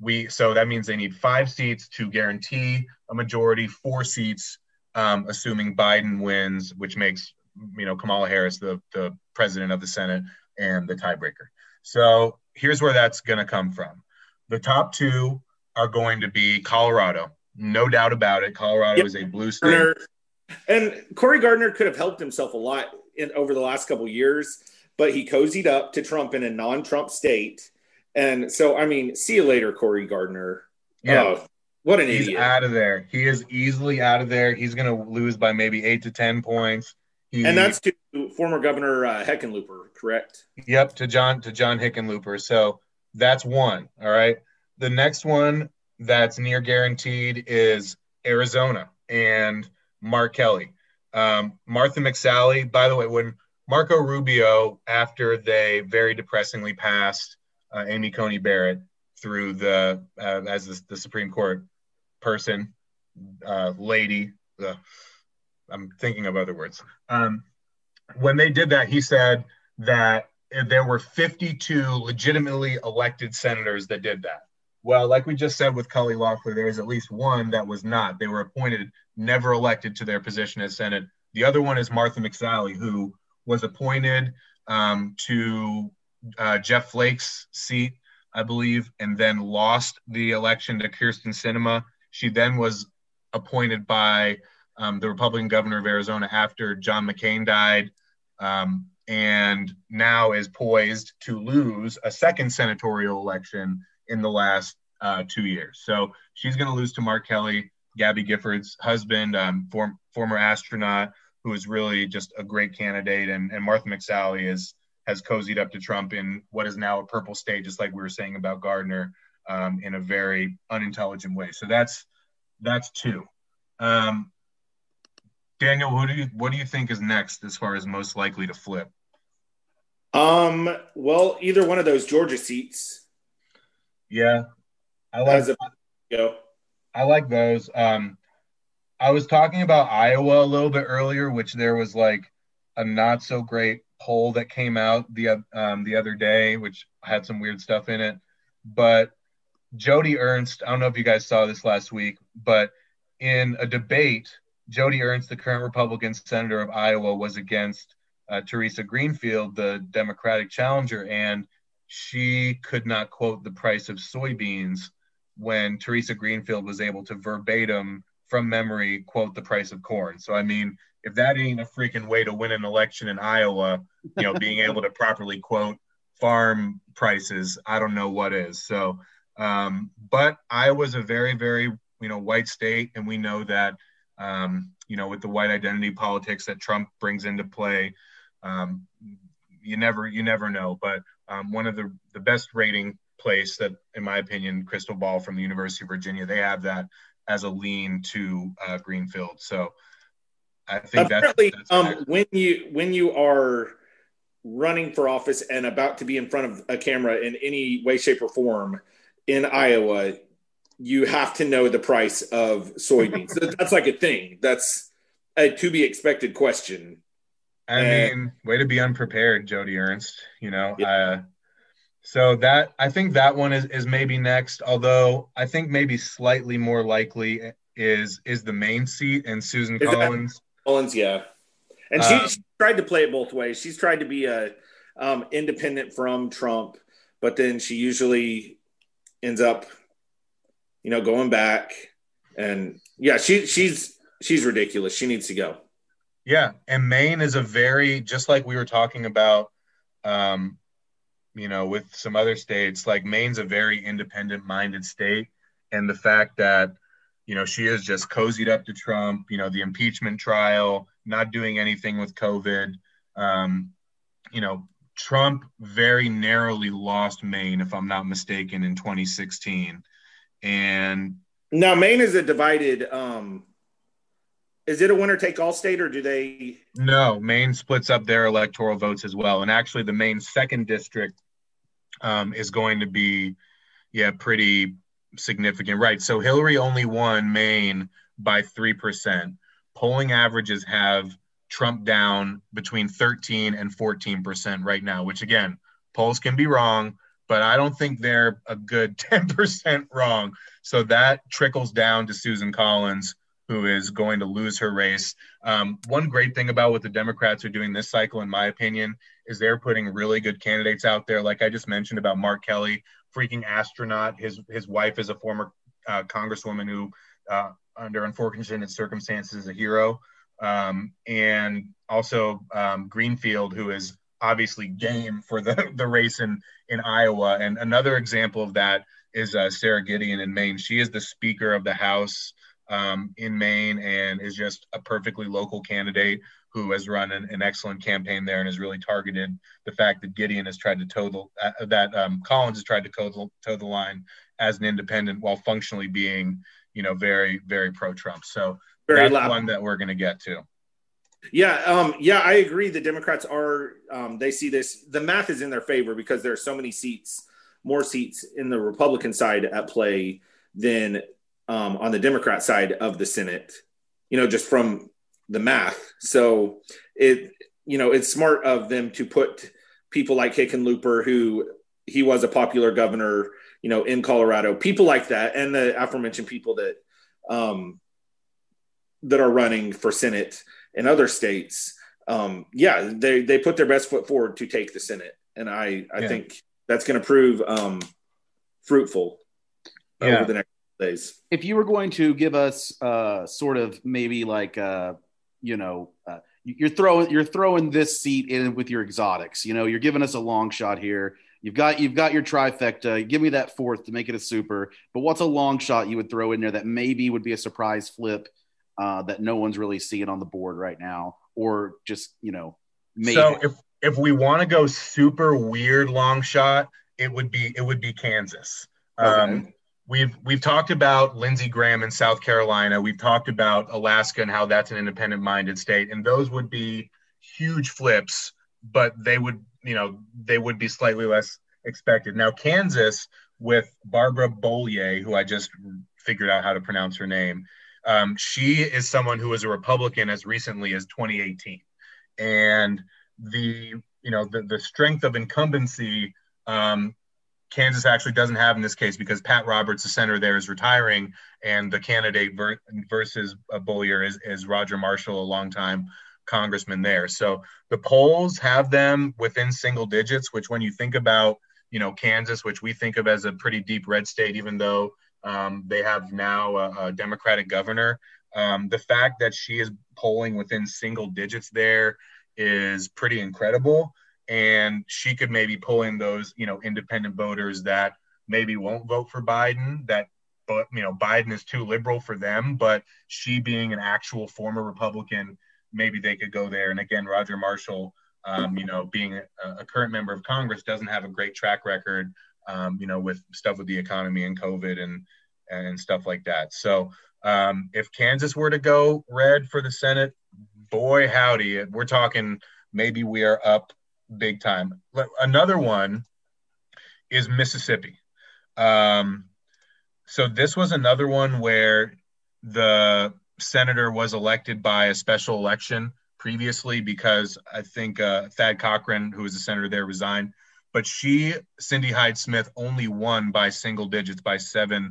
D: We so that means they need five seats to guarantee a majority, four seats, um, assuming Biden wins, which makes you know Kamala Harris the the president of the Senate and the tiebreaker. So here's where that's going to come from. The top two are going to be Colorado. No doubt about it. Colorado yep. is a blue state.
C: And Cory Gardner could have helped himself a lot in over the last couple years, but he cozied up to Trump in a non-Trump state. And so, I mean, see you later, Cory Gardner.
D: Yeah. Oh,
C: what an
D: He's
C: idiot.
D: out of there. He is easily out of there. He's going to lose by maybe eight to 10 points.
C: He, and that's to former Governor uh, Hickenlooper, correct?
D: Yep, to John to John Hickenlooper. So that's one. All right. The next one that's near guaranteed is Arizona and Mark Kelly. Um, Martha McSally, by the way, when Marco Rubio, after they very depressingly passed uh, Amy Coney Barrett through the uh, as the, the, Supreme Court person, uh, lady, I'm thinking of other words. Um, when they did that, he said that there were 52 legitimately elected senators that did that. Well, like we just said with Kelly Loeffler, there is at least one that was not. They were appointed, never elected to their position as Senate. The other one is Martha McSally, who was appointed um, to uh, Jeff Flake's seat, I believe, and then lost the election to Kyrsten Sinema. She then was appointed by um, the Republican governor of Arizona after John McCain died, um, and now is poised to lose a second senatorial election in the last uh, two years. So she's going to lose to Mark Kelly, Gabby Giffords' husband, um, form, former astronaut, who is really just a great candidate, and, and Martha McSally is has cozied up to Trump in what is now a purple state, just like we were saying about Gardner, um, in a very unintelligent way. So that's that's two. Um, Daniel, who do you what do you think is next as far as most likely to flip?
C: Um, well, either one of those Georgia seats.
D: Yeah. I like
C: go.
D: I like those. Um I was talking about Iowa a little bit earlier, which there was like a not so great poll that came out the um, the other day, which had some weird stuff in it. But Joni Ernst, I don't know if you guys saw this last week, but in a debate Joni Ernst, the current Republican senator of Iowa, was against uh, Theresa Greenfield, the Democratic challenger, and she could not quote the price of soybeans when Theresa Greenfield was able to verbatim from memory quote the price of corn. So I mean, if that ain't a freaking way to win an election in Iowa, you know, being able to properly quote farm prices, I don't know what is. So, um, but Iowa's a very, very you know white state, and we know that um, you know, with the white identity politics that Trump brings into play, um, you never you never know. But um, one of the the best rating place that, in my opinion, Crystal Ball from the University of Virginia, they have that as a lean to uh, Greenfield. So I think
C: apparently,
D: that's, that's
C: um, when you when you are running for office and about to be in front of a camera in any way, shape, or form in Iowa, you have to know the price of soybeans. that's like a thing. That's a to be expected question.
D: I
C: And-
D: mean, way to be unprepared, Joni Ernst. You know,
C: Yeah.
D: uh, so that I think that one is is maybe next. Although I think maybe slightly more likely is is the Maine seat and Susan
C: Is that-
D: Collins.
C: Collins, yeah. And she,
D: Um,
C: she tried to play it both ways. She's tried to be a um, independent from Trump, but then she usually ends up, you know, going back. And yeah, she she's she's ridiculous. She needs to go.
D: Yeah, and Maine is a very just like we were talking about, um, you know, with some other states. Like Maine's a very independent-minded state, and the fact that you know she is just cozied up to Trump. You know, the impeachment trial, not doing anything with COVID. Um, you know, Trump very narrowly lost Maine, if I'm not mistaken, in 2016, and
C: Now, Maine is a divided. Um, is it a winner take all state, or do they?
D: No, Maine splits up their electoral votes as well. And actually, the Maine second district um, is going to be, yeah, pretty significant. Right. So Hillary only won Maine by 3%. Polling averages have Trump down between 13 and 14% right now, which again, polls can be wrong, but I don't think they're a good 10% wrong. So that trickles down to Susan Collins, who is going to lose her race. Um, one great thing about what the Democrats are doing this cycle, in my opinion, is they're putting really good candidates out there. Like I just mentioned about Mark Kelly, freaking astronaut. His his wife is a former uh, congresswoman who, uh, under unfortunate circumstances, is a hero. Um, and also um, Greenfield, who is obviously game for the, the race in, in Iowa. And another example of that is uh, Sarah Gideon in Maine. She is the Speaker of the House um, in Maine and is just a perfectly local candidate who has run an, an, excellent campaign there and has really targeted the fact that Gideon has tried to toe the uh, that um, Collins has tried to toe the, toe the line as an independent while functionally being you know very very pro Trump. So
C: Very
D: that's
C: loud.
D: one that we're going to get to.
C: Yeah, um, yeah, I agree. The Democrats are um, they see this. The math is in their favor because there are so many seats, more seats in the Republican side at play than um, on the Democrat side of the Senate. You know, just from the math. So it, you know, it's smart of them to put people like Hickenlooper, who he was a popular governor, you know, in Colorado, people like that, and the aforementioned people that um, that are running for Senate in other states. Um, yeah, they they put their best foot forward to take the Senate, and I I
D: Yeah.
C: think that's going to prove um, fruitful
D: Yeah.
C: over the next days.
B: if you were going to give us uh, sort of maybe like uh, you know uh, you're throwing you're throwing this seat in with your exotics you know you're giving us a long shot here. You've got you've got your trifecta. Give me that fourth to make it a super. But what's a long shot you would throw in there that maybe would be a surprise flip uh, that no one's really seeing on the board right now? Or just you know maybe.
D: So if if we want to go super weird long shot, it would be it would be Kansas. Um,
B: Okay.
D: We've we've talked about Lindsey Graham in South Carolina. We've talked about Alaska and how that's an independent minded state, and those would be huge flips, but they would you know they would be slightly less expected. Now Kansas with Barbara Bollier, who I just figured out how to pronounce her name. Um, she is someone who was a Republican as recently as 2018 and the you know the, the strength of incumbency um, Kansas actually doesn't have in this case because Pat Roberts, the senator there, is retiring, and the candidate ver- versus uh, Bollier is, is Roger Marshall, a longtime congressman there. So the polls have them within single digits, which when you think about you know Kansas, which we think of as a pretty deep red state, even though um, they have now a, a Democratic governor. Um, the fact that she is polling within single digits there is pretty incredible. And she could maybe pull in those, you know, independent voters that maybe won't vote for Biden, that, but, you know, Biden is too liberal for them. But she being an actual former Republican, maybe they could go there. And again, Roger Marshall, um, you know, being a, a current member of Congress, doesn't have a great track record, um, you know, with stuff with the economy and COVID and, and stuff like that. So um, if Kansas were to go red for the Senate, boy, howdy, we're talking maybe we are up big time. Another one is Mississippi. Um, so this was another one where the senator was elected by a special election previously because I think uh, Thad Cochran, who was the senator there, resigned. But she, Cindy Hyde Smith, only won by single digits by 7%.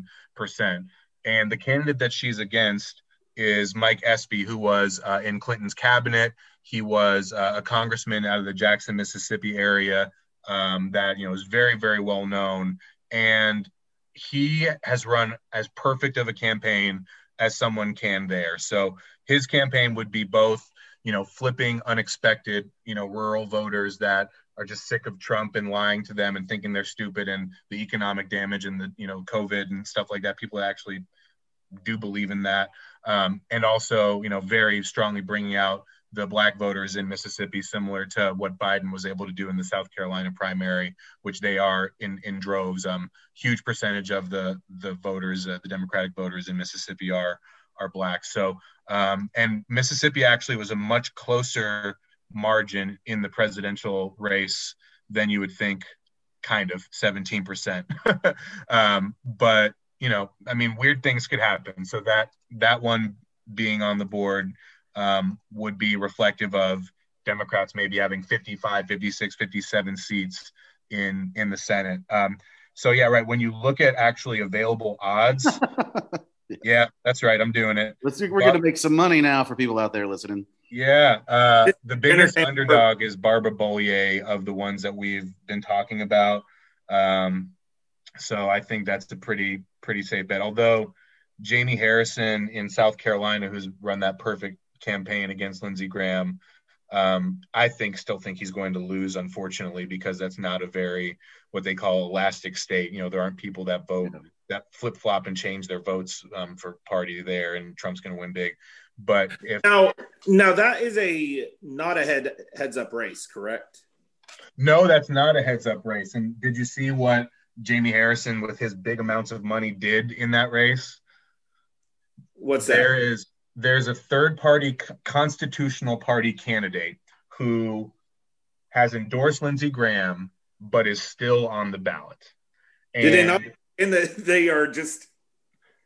D: And the candidate that she's against is Mike Espy, who was uh, in Clinton's cabinet. He was uh, a congressman out of the Jackson, Mississippi area um, that you know is very, very well known, and he has run as perfect of a campaign as someone can there. So his campaign would be both, you know, flipping unexpected, you know, rural voters that are just sick of Trump and lying to them and thinking they're stupid and the economic damage and the, you know, COVID and stuff like that. People actually do believe in that. Um, and also, you know, very strongly bringing out the black voters in Mississippi, similar to what Biden was able to do in the South Carolina primary, which they are in in droves. Um, huge percentage of the the voters, uh, the Democratic voters in Mississippi are are black. So, um, and Mississippi actually was a much closer margin in the presidential race than you would think. Kind of 17%. um, but you know, I mean, weird things could happen. So that that one being on the board um, would be reflective of Democrats maybe having 55, 56, 57 seats in in the Senate. Um, so yeah, right. When you look at actually available odds, yeah, that's right. I'm doing it.
B: Let's see. We're going to make some money now for people out there listening.
D: Yeah, uh, the biggest underdog is Barbara Bollier of the ones that we've been talking about. Um, so I think that's a pretty pretty safe bet. Although Jamie Harrison in South Carolina, who's run that perfect campaign against Lindsey Graham, um, I think still think he's going to lose, unfortunately, because that's not a very what they call elastic state. You know, there aren't people that vote yeah. that flip flop and change their votes um, for party there, and Trump's going to win big. But if
C: now, now that is a not a head heads up race, correct?
D: No, that's not a heads up race. And did you see what Jamie Harrison with his big amounts of money did in that race.
C: What's that?
D: There is there's a third party constitutional party candidate who has endorsed Lindsey Graham but is still on the ballot.
C: And, Did they not? In the they are just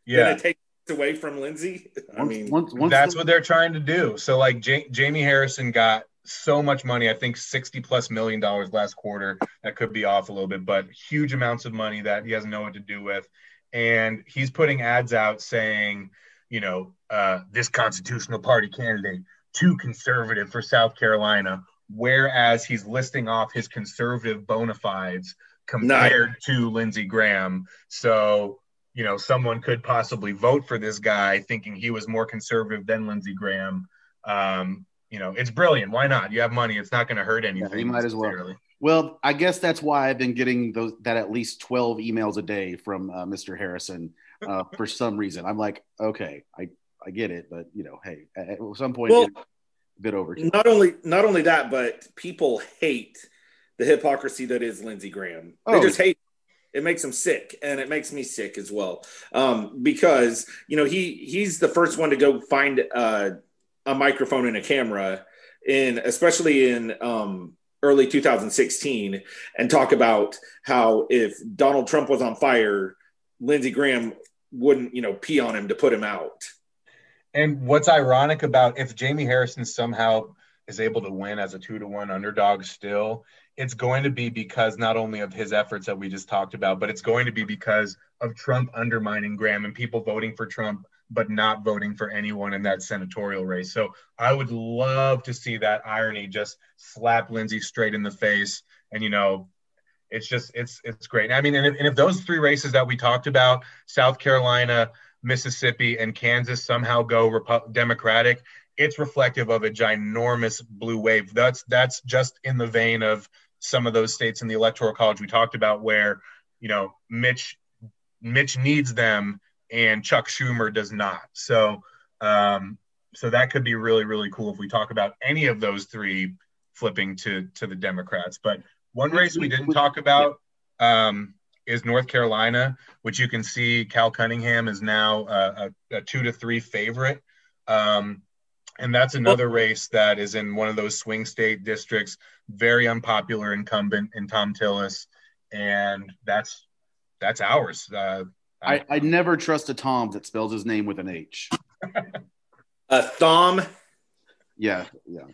D: yeah
C: take away from Lindsey. I mean,
D: once, once that's the- what they're trying to do. So like J- Jamie Harrison got so much money. I think 60 plus million dollars last quarter. That could be off a little bit, but huge amounts of money that he doesn't know what to do with. And he's putting ads out saying, you know, uh, this constitutional party candidate, too conservative for South Carolina, whereas he's listing off his conservative bona fides compared to Lindsey Graham. So, you know, someone could possibly vote for this guy thinking he was more conservative than Lindsey Graham. Um, you know, it's brilliant. Why not? You have money. It's not going to hurt anything. Yeah,
B: you might as well. Well, I guess that's why I've been getting those that at least twelve emails a day from uh, Mr. Harrison uh, for some reason. I'm like, okay, I I get it, but you know, hey, at, some point, well, a bit over.
C: Not only not only that, but people hate the hypocrisy that is Lindsey Graham. They oh. just hate. It makes them sick, and it makes me sick as well. Um, because you know he he's the first one to go find. Uh, a microphone and a camera in especially in um, early 2016 and talk about how if Donald Trump was on fire, Lindsey Graham wouldn't, you know, pee on him to put him out.
D: And what's ironic about if Jamie Harrison somehow is able to win as a two to one underdog still, it's going to be because not only of his efforts that we just talked about, but it's going to be because of Trump undermining Graham and people voting for Trump but not voting for anyone in that senatorial race. So I would love to see that irony just slap Lindsey straight in the face. And, you know, it's just, it's, it's great. I mean, and if, and if those three races that we talked about, South Carolina, Mississippi, and Kansas somehow go Repu- Democratic, it's reflective of a ginormous blue wave. That's, that's just in the vein of some of those states in the electoral college we talked about where, you know, Mitch, Mitch needs them and Chuck Schumer does not. So, um, so that could be really, really cool if we talk about any of those three flipping to to the Democrats. But one race we didn't talk about um, is North Carolina, which you can see Cal Cunningham is now a, a, a two to three favorite. Um, And that's another race that is in one of those swing state districts, very unpopular incumbent in Thom Tillis, and that's that's ours. Uh,
B: I, I never trust a Tom that spells his name with an H.
C: A thumb.
B: Yeah, yeah.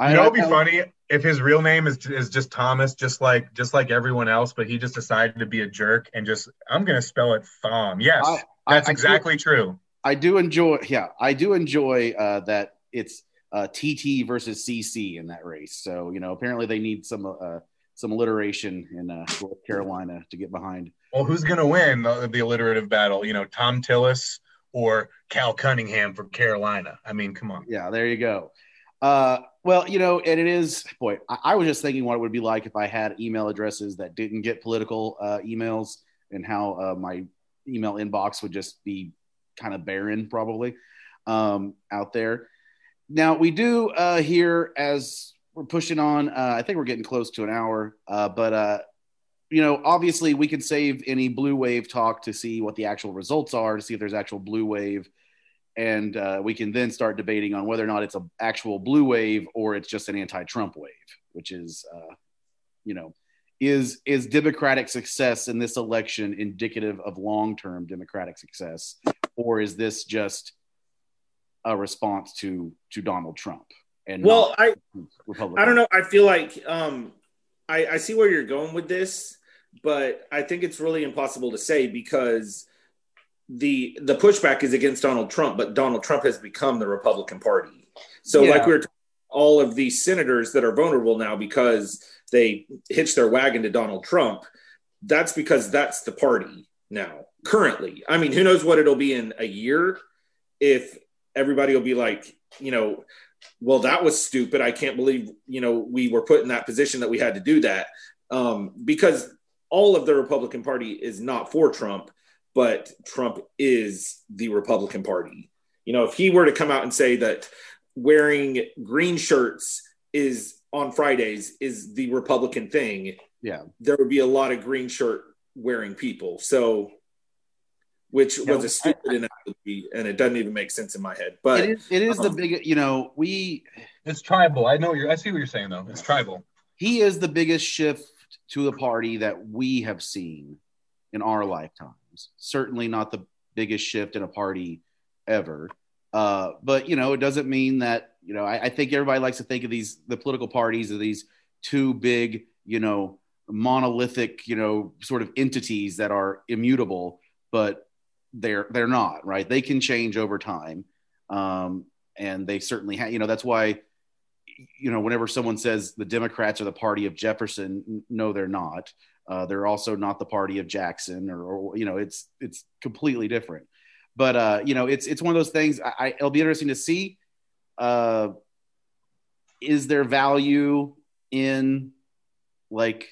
D: You know, it'd be funny if his real name is is just Thomas, just like just like everyone else, but he just decided to be a jerk and just I'm gonna spell it Thom. Yes,
B: I-
D: that's
B: I- I
D: exactly true.
B: I do enjoy. Yeah, I do enjoy uh, that it's uh, TT versus CC in that race. So you know, apparently they need some uh, some alliteration in uh, North Carolina to get behind.
D: Well, who's gonna win the, the alliterative battle? You know, Thom Tillis or Cal Cunningham from Carolina. I mean, come on.
B: Yeah, there you go. Uh, well, you know, and it is. Boy, I, I was just thinking what it would be like if I had email addresses that didn't get political uh, emails, and how uh, my email inbox would just be kind of barren, probably um, out there. Now we do uh, here as we're pushing on. Uh, I think we're getting close to an hour, uh, but uh, you know, obviously we can save any blue wave talk to see what the actual results are, to see if there's actual blue wave, and uh, we can then start debating on whether or not it's an actual blue wave or it's just an anti-Trump wave, which is, uh, you know, is is Democratic success in this election indicative of long-term Democratic success, or is this just a response to to Donald Trump? And
C: Well, I
B: Republican.
C: I don't know. I feel like um, I, I see where you're going with this, but I think it's really impossible to say because the the pushback is against Donald Trump, but Donald Trump has become the Republican Party. So,
B: Yeah.
C: like we were, talking, all of these senators that are vulnerable now because they hitched their wagon to Donald Trump. That's because that's the party now. Currently, I mean, who knows what it'll be in a year if everybody will be like, you know, well, that was stupid. I can't believe, you know, we were put in that position that we had to do that. Um, because all of the Republican Party is not for Trump, but Trump is the Republican Party. You know, if he were to come out and say that wearing green shirts is on Fridays is the Republican thing,
B: Yeah.
C: there would be a lot of green shirt wearing people. So, which
B: Yeah,
C: was a stupid analogy, and it doesn't even make sense in my head. But
B: it is, it is the
C: um,
B: biggest. you know, we
D: It's tribal. I know you're. I see what you're saying though. It's tribal.
B: he is the biggest shift to the party that we have seen in our lifetimes. Certainly not the biggest shift in a party ever. Uh, but you know, it doesn't mean that you know. I, I think everybody likes to think of these the political parties of these two big, you know, monolithic, you know, sort of entities that are immutable, but they're they're not right. They can change over time, um, and they certainly have. You know, that's why you know, whenever someone says the Democrats are the party of Jefferson, no, they're not. Uh, they're also not the party of Jackson, or, or you know, it's it's completely different. But uh, you know, it's it's one of those things. I, I, it'll be interesting to see. Uh, is there value in like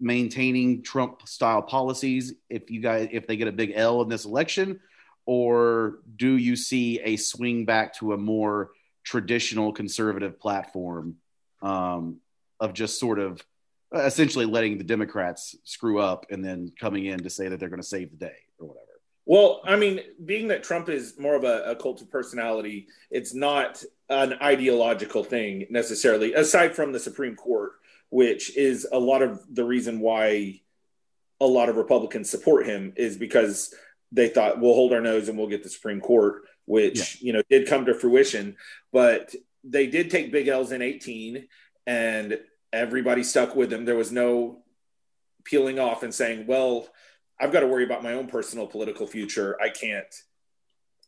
B: maintaining Trump style policies if you guys if they get a big L in this election, or do you see a swing back to a more traditional conservative platform um, of just sort of essentially letting the Democrats screw up and then coming in to say that they're going to save the day or whatever.
C: Well, I mean, being that Trump is more of a, a cult of personality, it's not an ideological thing necessarily, aside from the Supreme Court, which is a lot of the reason why a lot of Republicans support him is because they thought we'll hold our nose and we'll get the Supreme Court, which you know did come to fruition. But they did take big L's in 18, and everybody stuck with him. There was no peeling off and saying, well, I've got to worry about my own personal political future. I can't,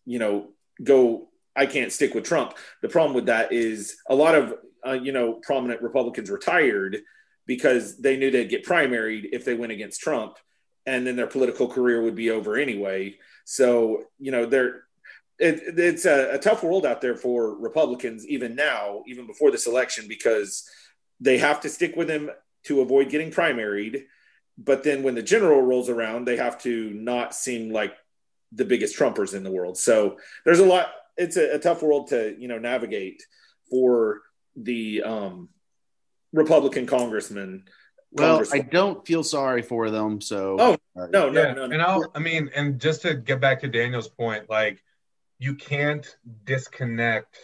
C: you know, go. I can't stick with Trump. The problem with that is a lot of, uh, you know, prominent Republicans retired because they knew they'd get primaried if they went against Trump, and then their political career would be over anyway. So, you know, they're it, it's a, a tough world out there for Republicans, even now, even before this election, because they have to stick with him to avoid getting primaried but then when the general rolls around, they have to not seem like the biggest Trumpers in the world. So there's a lot. It's a, a tough world to you know navigate for the um, Republican congressman.
B: Well, I don't feel sorry for them. So,
C: Oh,
B: uh,
C: no, no,
D: yeah,
C: no, no.
D: and I'll, I mean, and just to get back to Daniel's point, like you can't disconnect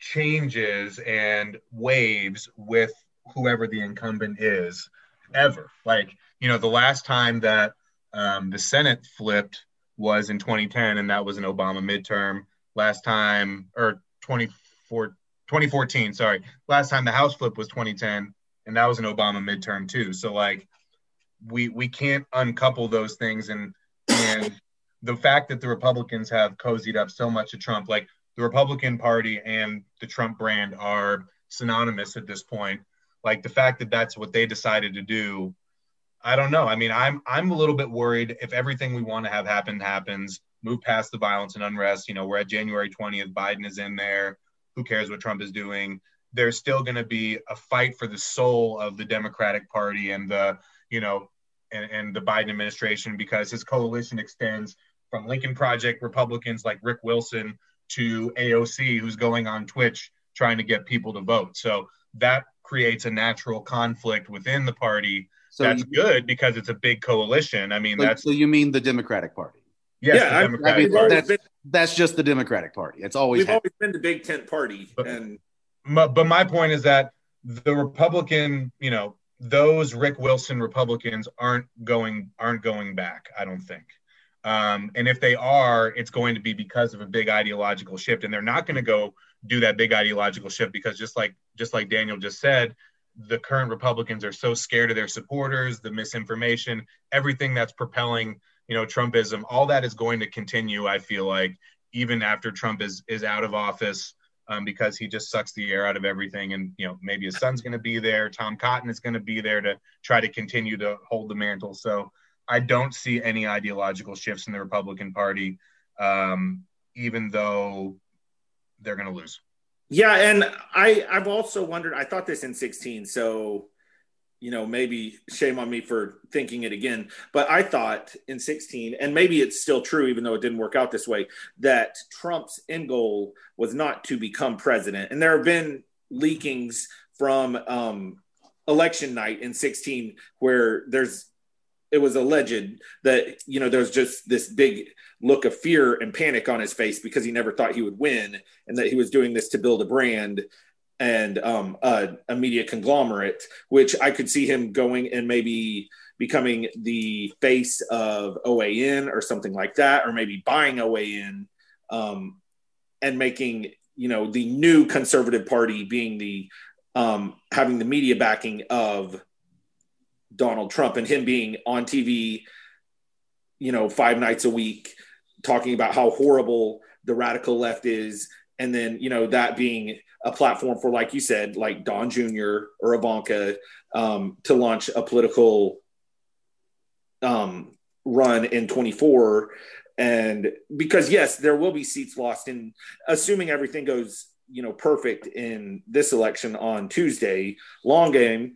D: changes and waves with whoever the incumbent is ever. Like, you know, the last time that um, the Senate flipped was in 2010, and that was an Obama midterm. Last time, or 24, 2014, sorry. Last time the House flip was 2010, and that was an Obama midterm too. So like, we we can't uncouple those things, and and the fact that the Republicans have cozied up so much to Trump, like the Republican Party and the Trump brand are synonymous at this point. Like the fact that that's what they decided to do, I don't know. I mean, I'm I'm a little bit worried if everything we want to have happen happens, move past the violence and unrest. You know, we're at January 20th. Biden is in there. Who cares what Trump is doing? There's still going to be a fight for the soul of the Democratic Party and the you know and, and the Biden administration because his coalition extends from Lincoln Project Republicans like Rick Wilson to AOC, who's going on Twitch trying to get people to vote. So that creates a natural conflict within the party. So that's you, good because it's a big coalition. I mean,
B: so,
D: that's
B: so you mean the Democratic Party?
C: Yes, yeah,
B: I mean, that's, been, that's, just the Democratic Party. It's always
C: we've always been the big tent party.
D: But,
C: and
D: my, but my point is that the Republican, you know, those Rick Wilson Republicans aren't going aren't going back. I don't think. Um, and if they are, it's going to be because of a big ideological shift, and they're not going to go do that big ideological shift because just like just like Daniel just said, the current Republicans are so scared of their supporters, the misinformation, everything that's propelling you know Trumpism, all that is going to continue. I feel like even after Trump is is out of office. Um, because he just sucks the air out of everything. And you know, maybe his son's going to be there. Tom Cotton is going to be there to try to continue to hold the mantle. So I don't see any ideological shifts in the Republican Party, um, even though they're going to lose.
C: Yeah, and I I've also wondered. I thought this in 16, so you know maybe shame on me for thinking it again. But I thought in 16, and maybe it's still true, even though it didn't work out this way, that Trump's end goal was not to become president. And there have been leakings from um, election night in 16 where there's it was alleged that you know there was just this big look of fear and panic on his face because he never thought he would win and that he was doing this to build a brand and um, a, a, media conglomerate which i could see him going and maybe becoming the face of oan or something like that or maybe buying oan um, and making you know the new conservative party being the um, having the media backing of Donald Trump and him being on TV, you know, five nights a week, talking about how horrible the radical left is. And then, you know, that being a platform for, like you said, like Don Jr. or Ivanka um, to launch a political um, run in 24. And because, yes, there will be seats lost. And assuming everything goes, you know, perfect in this election on Tuesday, long game,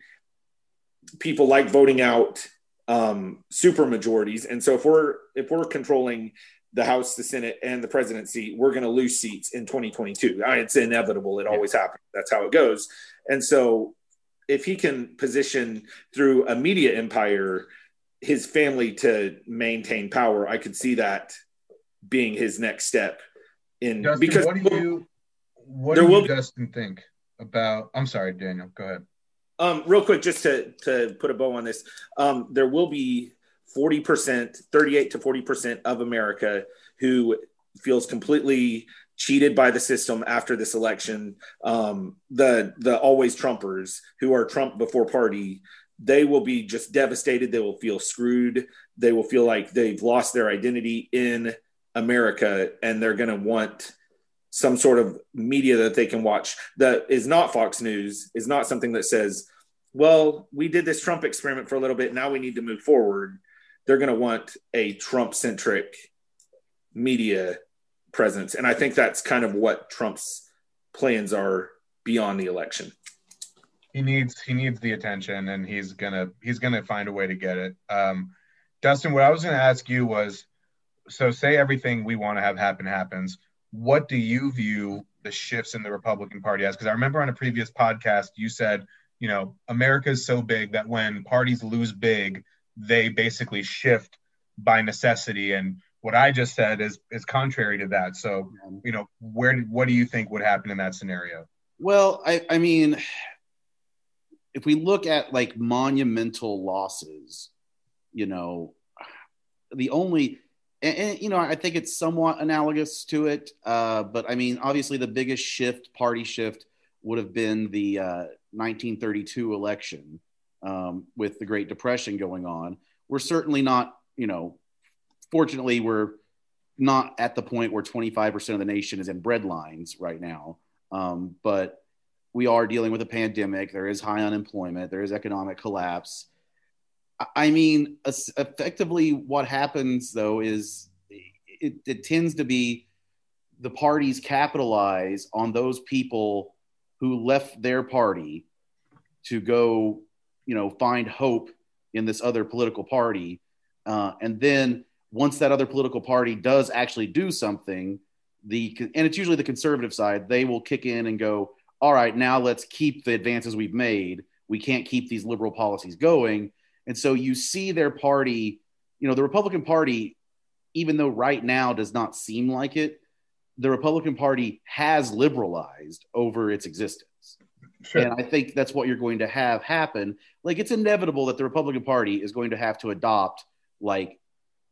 C: people like voting out um, super majorities, and so if we're if we're controlling the House, the Senate, and the presidency, we're going to lose seats in 2022. It's inevitable; it always happens. That's how it goes. And so, if he can position through a media empire his family to maintain power, I could see that being his next step. In
D: Dustin,
C: because
D: what do you what do you, Dustin, think about? I'm sorry, Daniel. Go ahead.
C: Um, real quick, just to to put a bow on this, um, there will be forty percent, thirty-eight to forty percent of America who feels completely cheated by the system after this election. Um, the the always Trumpers who are Trump before party, they will be just devastated. They will feel screwed. They will feel like they've lost their identity in America, and they're going to want some sort of media that they can watch that is not Fox News, is not something that says, well, we did this Trump experiment for a little bit. Now we need to move forward. They're going to want a Trump centric media presence. And I think that's kind of what Trump's plans are beyond the election.
D: He needs he needs the attention and he's gonna he's gonna find a way to get it. Um, Dustin, what I was gonna ask you was so say everything we want to have happen happens what do you view the shifts in the Republican Party as? Because I remember on a previous podcast, you said, you know, America is so big that when parties lose big, they basically shift by necessity. And what I just said is is contrary to that. So, you know, where what do you think would happen in that scenario?
B: Well, I, I mean, if we look at like monumental losses, you know, the only and, and, you know i think it's somewhat analogous to it uh, but i mean obviously the biggest shift party shift would have been the uh, 1932 election um, with the great depression going on. We're certainly not you know fortunately we're not at the point where 25% of the nation is in bread lines right now. Um, but we are dealing with a pandemic. There is high unemployment. There is economic collapse I mean, effectively, what happens though is it, it, tends to be the parties capitalize on those people who left their party to go, you know, find hope in this other political party. Uh, and then once that other political party does actually do something, the and it's usually the conservative side, they will kick in and go, all right, now let's keep the advances we've made. We can't keep these liberal policies going and so you see their party, you know, the Republican Party, even though right now does not seem like it, the Republican Party has liberalized over its existence. Sure. And I think that's what you're going to have happen. Like it's inevitable that the Republican Party is going to have to adopt, like,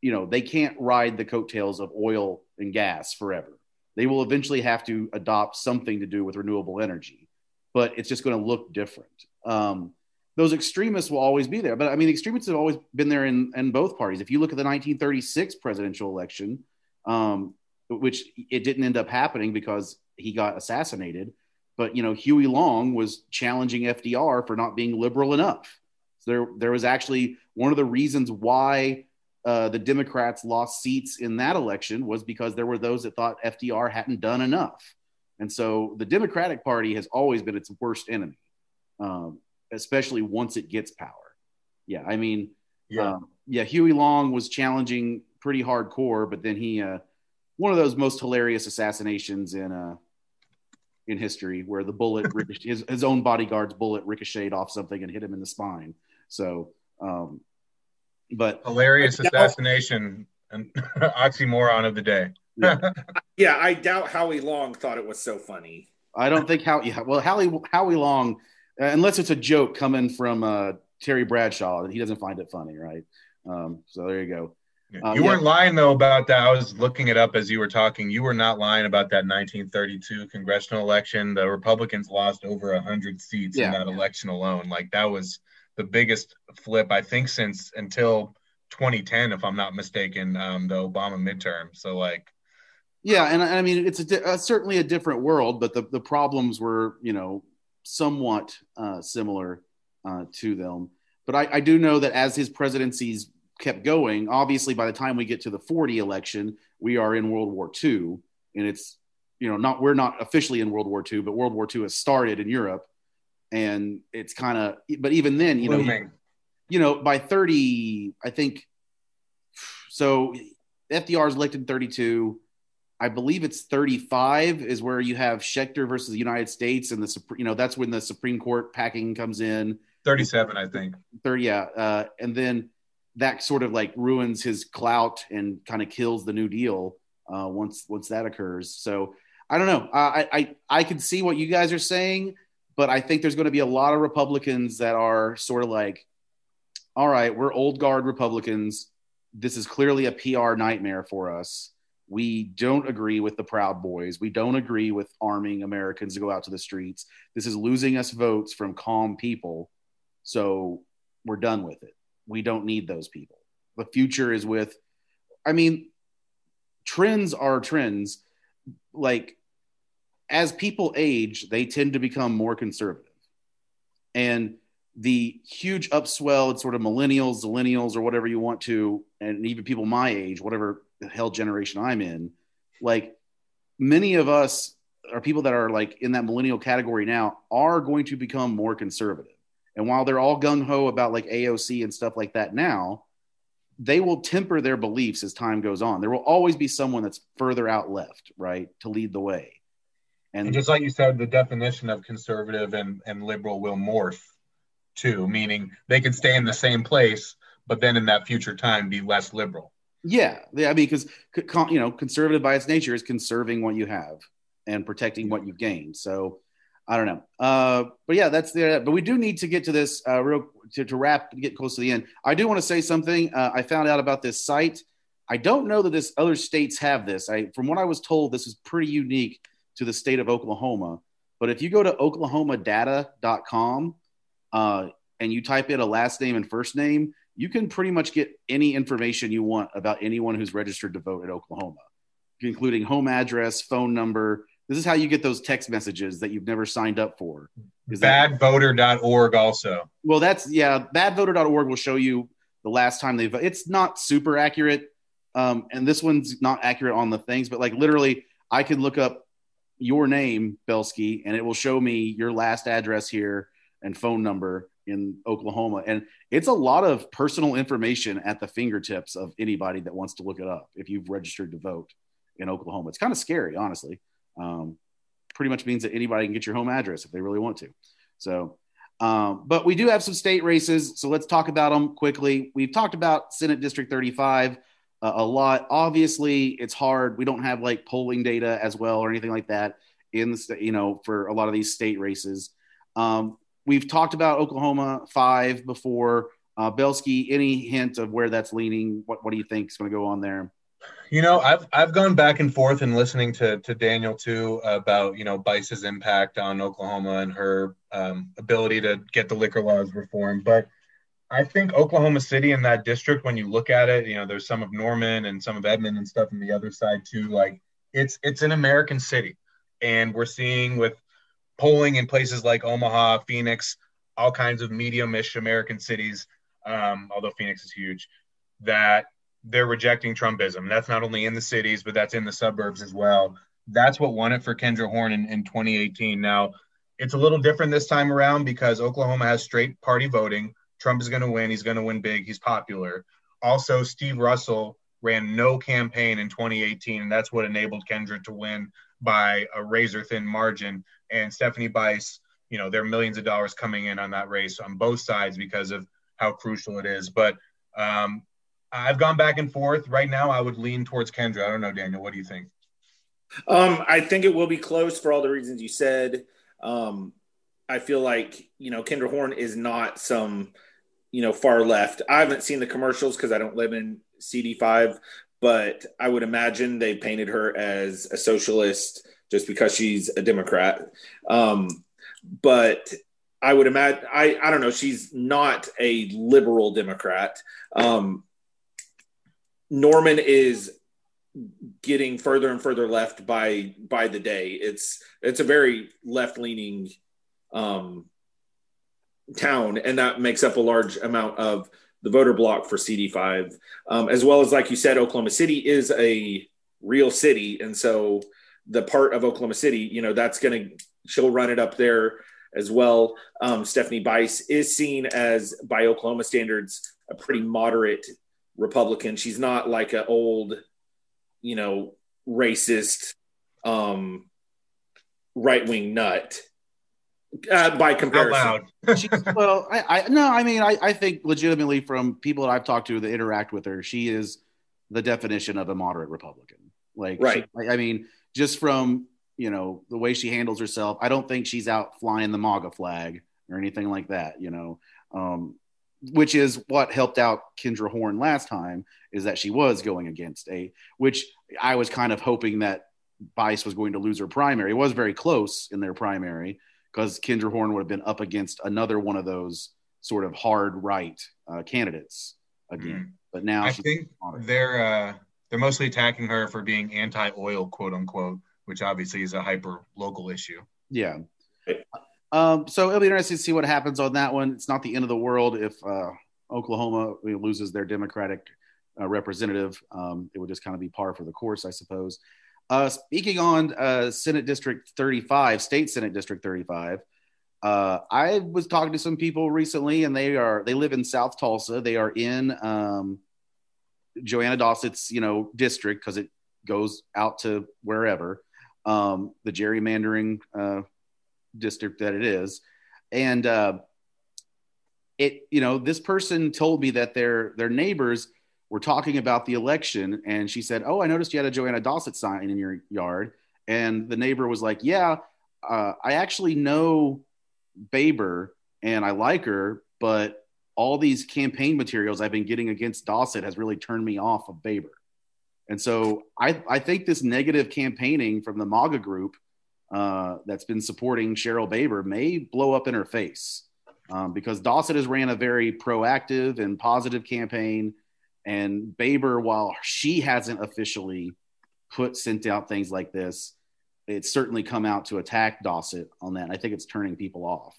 B: you know, they can't ride the coattails of oil and gas forever. They will eventually have to adopt something to do with renewable energy, but it's just going to look different. Um, those extremists will always be there. But I mean, extremists have always been there in, in both parties. If you look at the 1936 presidential election, um, which it didn't end up happening because he got assassinated, but you know, Huey Long was challenging FDR for not being liberal enough. So there, there was actually one of the reasons why uh, the Democrats lost seats in that election was because there were those that thought FDR hadn't done enough. And so the Democratic Party has always been its worst enemy. Um, especially once it gets power. Yeah, I mean, yeah, um, yeah. Huey Long was challenging pretty hardcore, but then he, uh, one of those most hilarious assassinations in uh, in history, where the bullet, his his own bodyguard's bullet ricocheted off something and hit him in the spine. So, um, but
D: hilarious assassination and oxymoron of the day.
C: yeah. yeah, I doubt Howie Long thought it was so funny.
B: I don't think how yeah well Howie Howie Long unless it's a joke coming from uh, Terry Bradshaw, that he doesn't find it funny, right? Um, so there you go.
D: Um, you weren't yeah. lying though about that. I was looking it up as you were talking. You were not lying about that 1932 congressional election. The Republicans lost over hundred seats yeah. in that election alone. Like that was the biggest flip I think since until 2010, if I'm not mistaken, um, the Obama midterm. So like,
B: yeah, and I mean it's a, uh, certainly a different world, but the the problems were you know somewhat uh, similar uh, to them. But I, I, do know that as his presidencies kept going, obviously by the time we get to the 40 election, we are in World War II. And it's, you know, not, we're not officially in World War II, but World War II has started in Europe. And it's kind of, but even then, you know, you know, by 30, I think, so FDR is elected in 32. I believe it's 35 is where you have Schechter versus the United States, and the you know that's when the Supreme Court packing comes in.
D: 37, I think.
B: 30, yeah, uh, and then that sort of like ruins his clout and kind of kills the New Deal uh, once once that occurs. So I don't know. I I I can see what you guys are saying, but I think there's going to be a lot of Republicans that are sort of like, all right, we're old guard Republicans. This is clearly a PR nightmare for us we don't agree with the Proud Boys. We don't agree with arming Americans to go out to the streets. This is losing us votes from calm people. So we're done with it. We don't need those people. The future is with, I mean, trends are trends. Like, as people age, they tend to become more conservative. And the huge upswell, it's sort of millennials, zillennials, or whatever you want to, and even people my age, whatever the hell generation I'm in, like many of us are people that are like in that millennial category now are going to become more conservative. And while they're all gung ho about like AOC and stuff like that now, they will temper their beliefs as time goes on. There will always be someone that's further out left, right, to lead the way.
D: And, and just like you said, the definition of conservative and, and liberal will morph too, meaning they can stay in the same place, but then in that future time be less liberal.
B: Yeah, yeah. I mean, because you know, conservative by its nature is conserving what you have and protecting what you've gained. So I don't know. Uh, but yeah, that's the. But we do need to get to this uh, real to, to wrap, get close to the end. I do want to say something. Uh, I found out about this site. I don't know that this other states have this. I, from what I was told, this is pretty unique to the state of Oklahoma. But if you go to oklahomadata.com uh, and you type in a last name and first name, you can pretty much get any information you want about anyone who's registered to vote in Oklahoma, including home address, phone number. This is how you get those text messages that you've never signed up for.
D: Is badvoter.org also.
B: Well, that's yeah, badvoter.org will show you the last time they voted. It's not super accurate. Um, and this one's not accurate on the things, but like literally, I could look up your name, Belsky, and it will show me your last address here and phone number in Oklahoma. And it's a lot of personal information at the fingertips of anybody that wants to look it up if you've registered to vote in Oklahoma. It's kind of scary, honestly. Um, pretty much means that anybody can get your home address if they really want to. So, um, but we do have some state races. So let's talk about them quickly. We've talked about Senate District 35 uh, a lot. Obviously, it's hard. We don't have like polling data as well or anything like that in the, you know, for a lot of these state races. Um, We've talked about Oklahoma five before. Uh, Belsky, any hint of where that's leaning? What What do you think is going to go on there?
D: You know, I've I've gone back and forth and listening to to Daniel too about you know Bice's impact on Oklahoma and her um, ability to get the liquor laws reformed, but. I think Oklahoma City in that district, when you look at it, you know, there's some of Norman and some of Edmond and stuff on the other side too. Like it's it's an American city, and we're seeing with polling in places like Omaha, Phoenix, all kinds of medium-ish American cities, um, although Phoenix is huge, that they're rejecting Trumpism. That's not only in the cities, but that's in the suburbs as well. That's what won it for Kendra Horn in, in 2018. Now, it's a little different this time around because Oklahoma has straight party voting. Trump is going to win. He's going to win big. He's popular. Also, Steve Russell ran no campaign in 2018, and that's what enabled Kendra to win by a razor thin margin. And Stephanie Bice, you know, there are millions of dollars coming in on that race on both sides because of how crucial it is. But um, I've gone back and forth. Right now, I would lean towards Kendra. I don't know, Daniel. What do you think?
C: Um, I think it will be close for all the reasons you said. Um, I feel like you know Kendra Horn is not some you know far left. I haven't seen the commercials because I don't live in CD5, but I would imagine they painted her as a socialist just because she's a Democrat. Um, but I would imagine I I don't know. She's not a liberal Democrat. Um, Norman is getting further and further left by by the day. It's it's a very left leaning um, town, and that makes up a large amount of the voter block for CD5, um, as well as, like you said, Oklahoma City is a real city. And so the part of Oklahoma City, you know, that's going to, she'll run it up there as well. Um, Stephanie Bice is seen as, by Oklahoma standards, a pretty moderate Republican. She's not like an old, you know, racist, um, right wing nut uh, by comparison.
B: well, I, I no, I mean, I, I think legitimately from people that I've talked to that interact with her, she is the definition of a moderate Republican. Like,
C: right?
B: She, I mean, just from you know the way she handles herself, I don't think she's out flying the MAGA flag or anything like that. You know, um, which is what helped out Kendra Horn last time is that she was going against a which I was kind of hoping that Bice was going to lose her primary. It was very close in their primary because Kendra Horn would have been up against another one of those sort of hard right uh, candidates again. Mm. But now
D: I think they're uh, they're mostly attacking her for being anti-oil, quote unquote, which obviously is a hyper local issue.
B: Yeah. Um, so it'll be interesting to see what happens on that one. It's not the end of the world if uh, Oklahoma loses their Democratic uh, representative. Um, it would just kind of be par for the course, I suppose. Uh, speaking on uh, Senate District 35, State Senate District 35, uh, I was talking to some people recently, and they are they live in South Tulsa. They are in um, Jo Anna Dossett's you know district because it goes out to wherever um, the gerrymandering uh, district that it is, and uh, it you know this person told me that their their neighbors were talking about the election, and she said, "Oh, I noticed you had a Jo Anna Dossett sign in your yard." And the neighbor was like, "Yeah, uh, I actually know Baber, and I like her, but all these campaign materials I've been getting against Dossett has really turned me off of Baber." And so I, I think this negative campaigning from the MAGA group uh, that's been supporting Cheryl Baber may blow up in her face um, because Dossett has ran a very proactive and positive campaign. And Baber, while she hasn't officially put sent out things like this, it's certainly come out to attack Dossett on that. And I think it's turning people off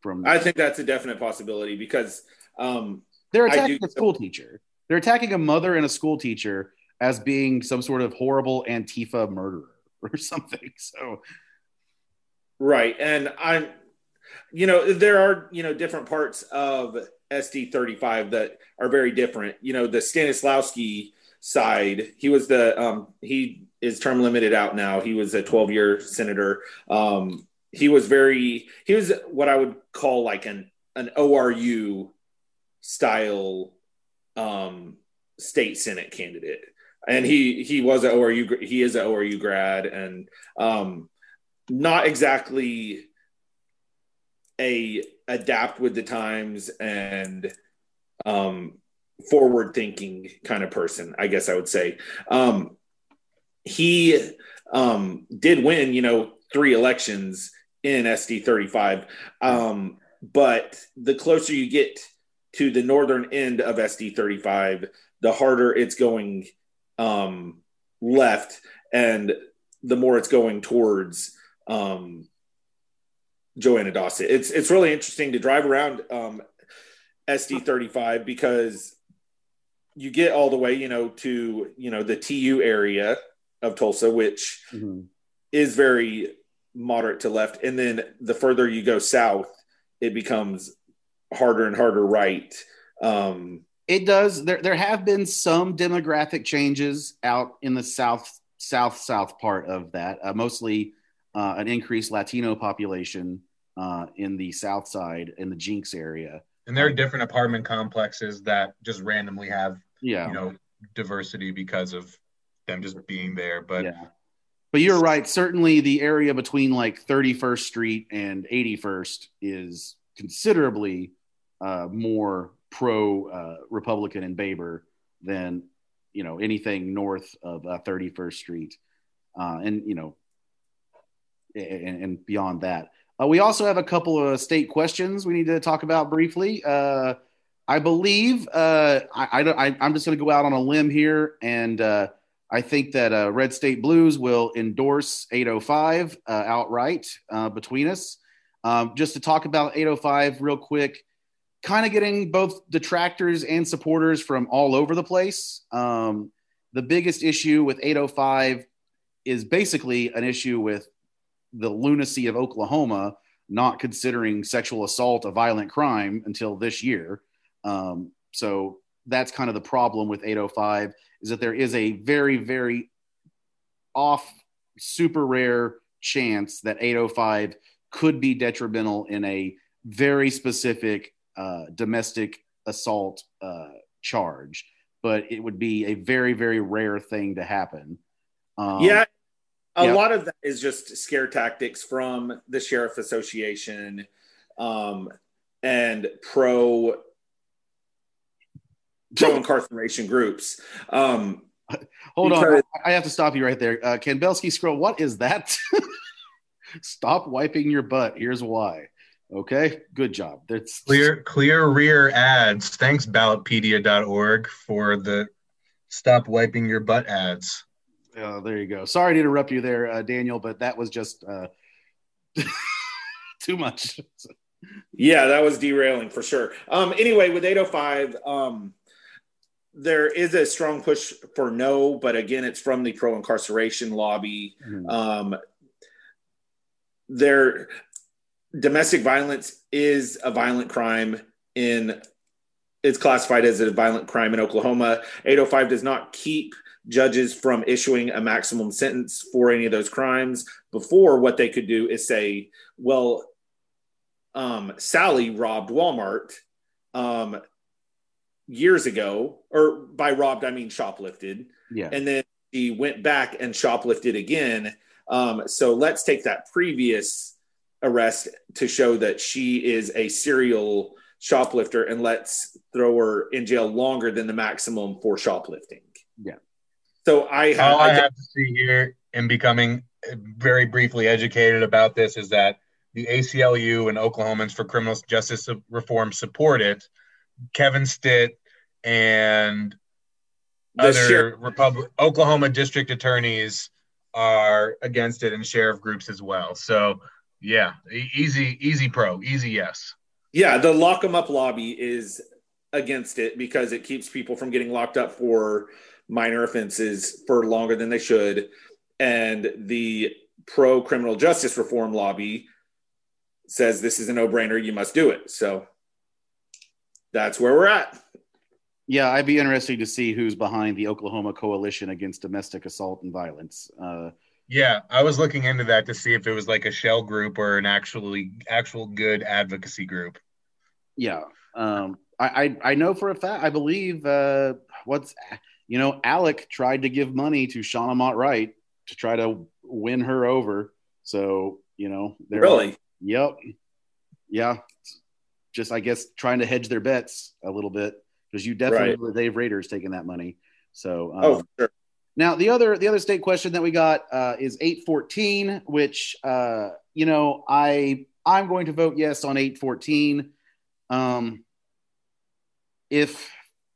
B: from.
C: I think that's a definite possibility because um,
B: they're attacking a school teacher. They're attacking a mother and a school teacher as being some sort of horrible Antifa murderer or something. So,
C: right, and I'm, you know, there are you know different parts of SD thirty five that are very different. You know, the Stanislawski side, he was the um, he is term limited out now. He was a twelve year senator. Um, he was very he was what I would call like an an ORU style um, state senate candidate and he he was an ORU he is an ORU grad and um, not exactly a adapt with the times and um, forward thinking kind of person I guess I would say. Um, he um, did win you know three elections in SD 35 um, but the closer you get to the northern end of SD 35 the harder it's going um, left, and the more it's going towards um, Jo Anna Dossett. It's it's really interesting to drive around um, SD thirty five because you get all the way, you know, to you know the TU area of Tulsa, which mm-hmm. is very moderate to left, and then the further you go south, it becomes harder and harder right. Um,
B: it does. There, there have been some demographic changes out in the south, south, south part of that. Uh, mostly uh, an increased Latino population uh, in the south side in the Jenks area.
D: And there are different apartment complexes that just randomly have,
B: yeah,
D: you know, diversity because of them just being there. But
B: yeah. But you're right. Certainly, the area between like 31st Street and 81st is considerably uh, more pro uh, Republican in Baber than you know anything north of uh, 31st Street, uh, and you know, and, and beyond that. Uh, we also have a couple of state questions we need to talk about briefly. Uh, I believe uh, I, I, am just going to go out on a limb here, and I think that Red State Blues will endorse 805 outright between us. Um, just to talk about 805 real quick kind of getting both detractors and supporters from all over the place. Um, the biggest issue with 805 is basically an issue with the lunacy of Oklahoma not considering sexual assault a violent crime until this year. Um, so that's kind of the problem with 805 is that there is a very, very off, super rare chance that 805 could be detrimental in a very specific uh, domestic assault uh, charge, but it would be a very, very rare thing to happen.
C: Um, yeah. A yeah. lot of that is just scare tactics from the Sheriff Association um, and pro pro incarceration groups. Um,
B: Hold because- on, I have to stop you right there. Uh, Belsky Scroll, what is that? Stop wiping your butt. Here's why. Okay, good job. That's
D: clear clear rear ads. Thanks ballotpedia.org for the stop wiping your butt ads.
B: Oh, there you go. Sorry to interrupt you there, uh, Daniel, but that was just uh, too much.
C: yeah, that was derailing for sure. Um, anyway, with 805, um, there is a strong push for no, but again, it's from the pro incarceration lobby. Mm-hmm. Um, there, domestic violence is a violent crime in it's classified as a violent crime in Oklahoma. 805 does not keep judges from issuing a maximum sentence for any of those crimes. Before, what they could do is say, well, um, Sally robbed Walmart. Um, years ago, or by robbed I mean shoplifted,
B: Yeah.
C: and then she went back and shoplifted again. Um, so let's take that previous arrest to show that she is a serial shoplifter, and let's throw her in jail longer than the maximum for shoplifting.
B: Yeah.
C: So I have,
D: All I have to see here in becoming very briefly educated about this is that the ACLU and Oklahomans for Criminal Justice Reform support it. Kevin Stitt and
C: the
D: other
C: sheriff-
D: Republic Oklahoma district attorneys are against it and sheriff groups as well. So yeah, easy, easy pro, easy yes.
C: Yeah, the lock 'em up lobby is against it because it keeps people from getting locked up for minor offenses for longer than they should. And the pro criminal justice reform lobby says this is a no brainer. You must do it. So that's where we're at.
B: Yeah, I'd be interested to see who's behind the Oklahoma Coalition Against Domestic Assault and Violence. Uh,
D: Yeah, I was looking into that to see if it was like a shell group or an actually actual good advocacy group.
B: yeah, um, I, I I know for a fact. I believe uh, what's you know Alec tried to give money to Shauna Mott Wright to try to win her over. So you know, they're
C: Really?
B: Yep. Yeah. Just I guess trying to hedge their bets a little bit because you definitely
C: Right.
B: know the Dave Rader's taking that money. So um,
C: Oh, sure.
B: now the other the other state question that we got uh, is eight fourteen, which uh, you know I I'm going to vote yes on eight fourteen. Um, if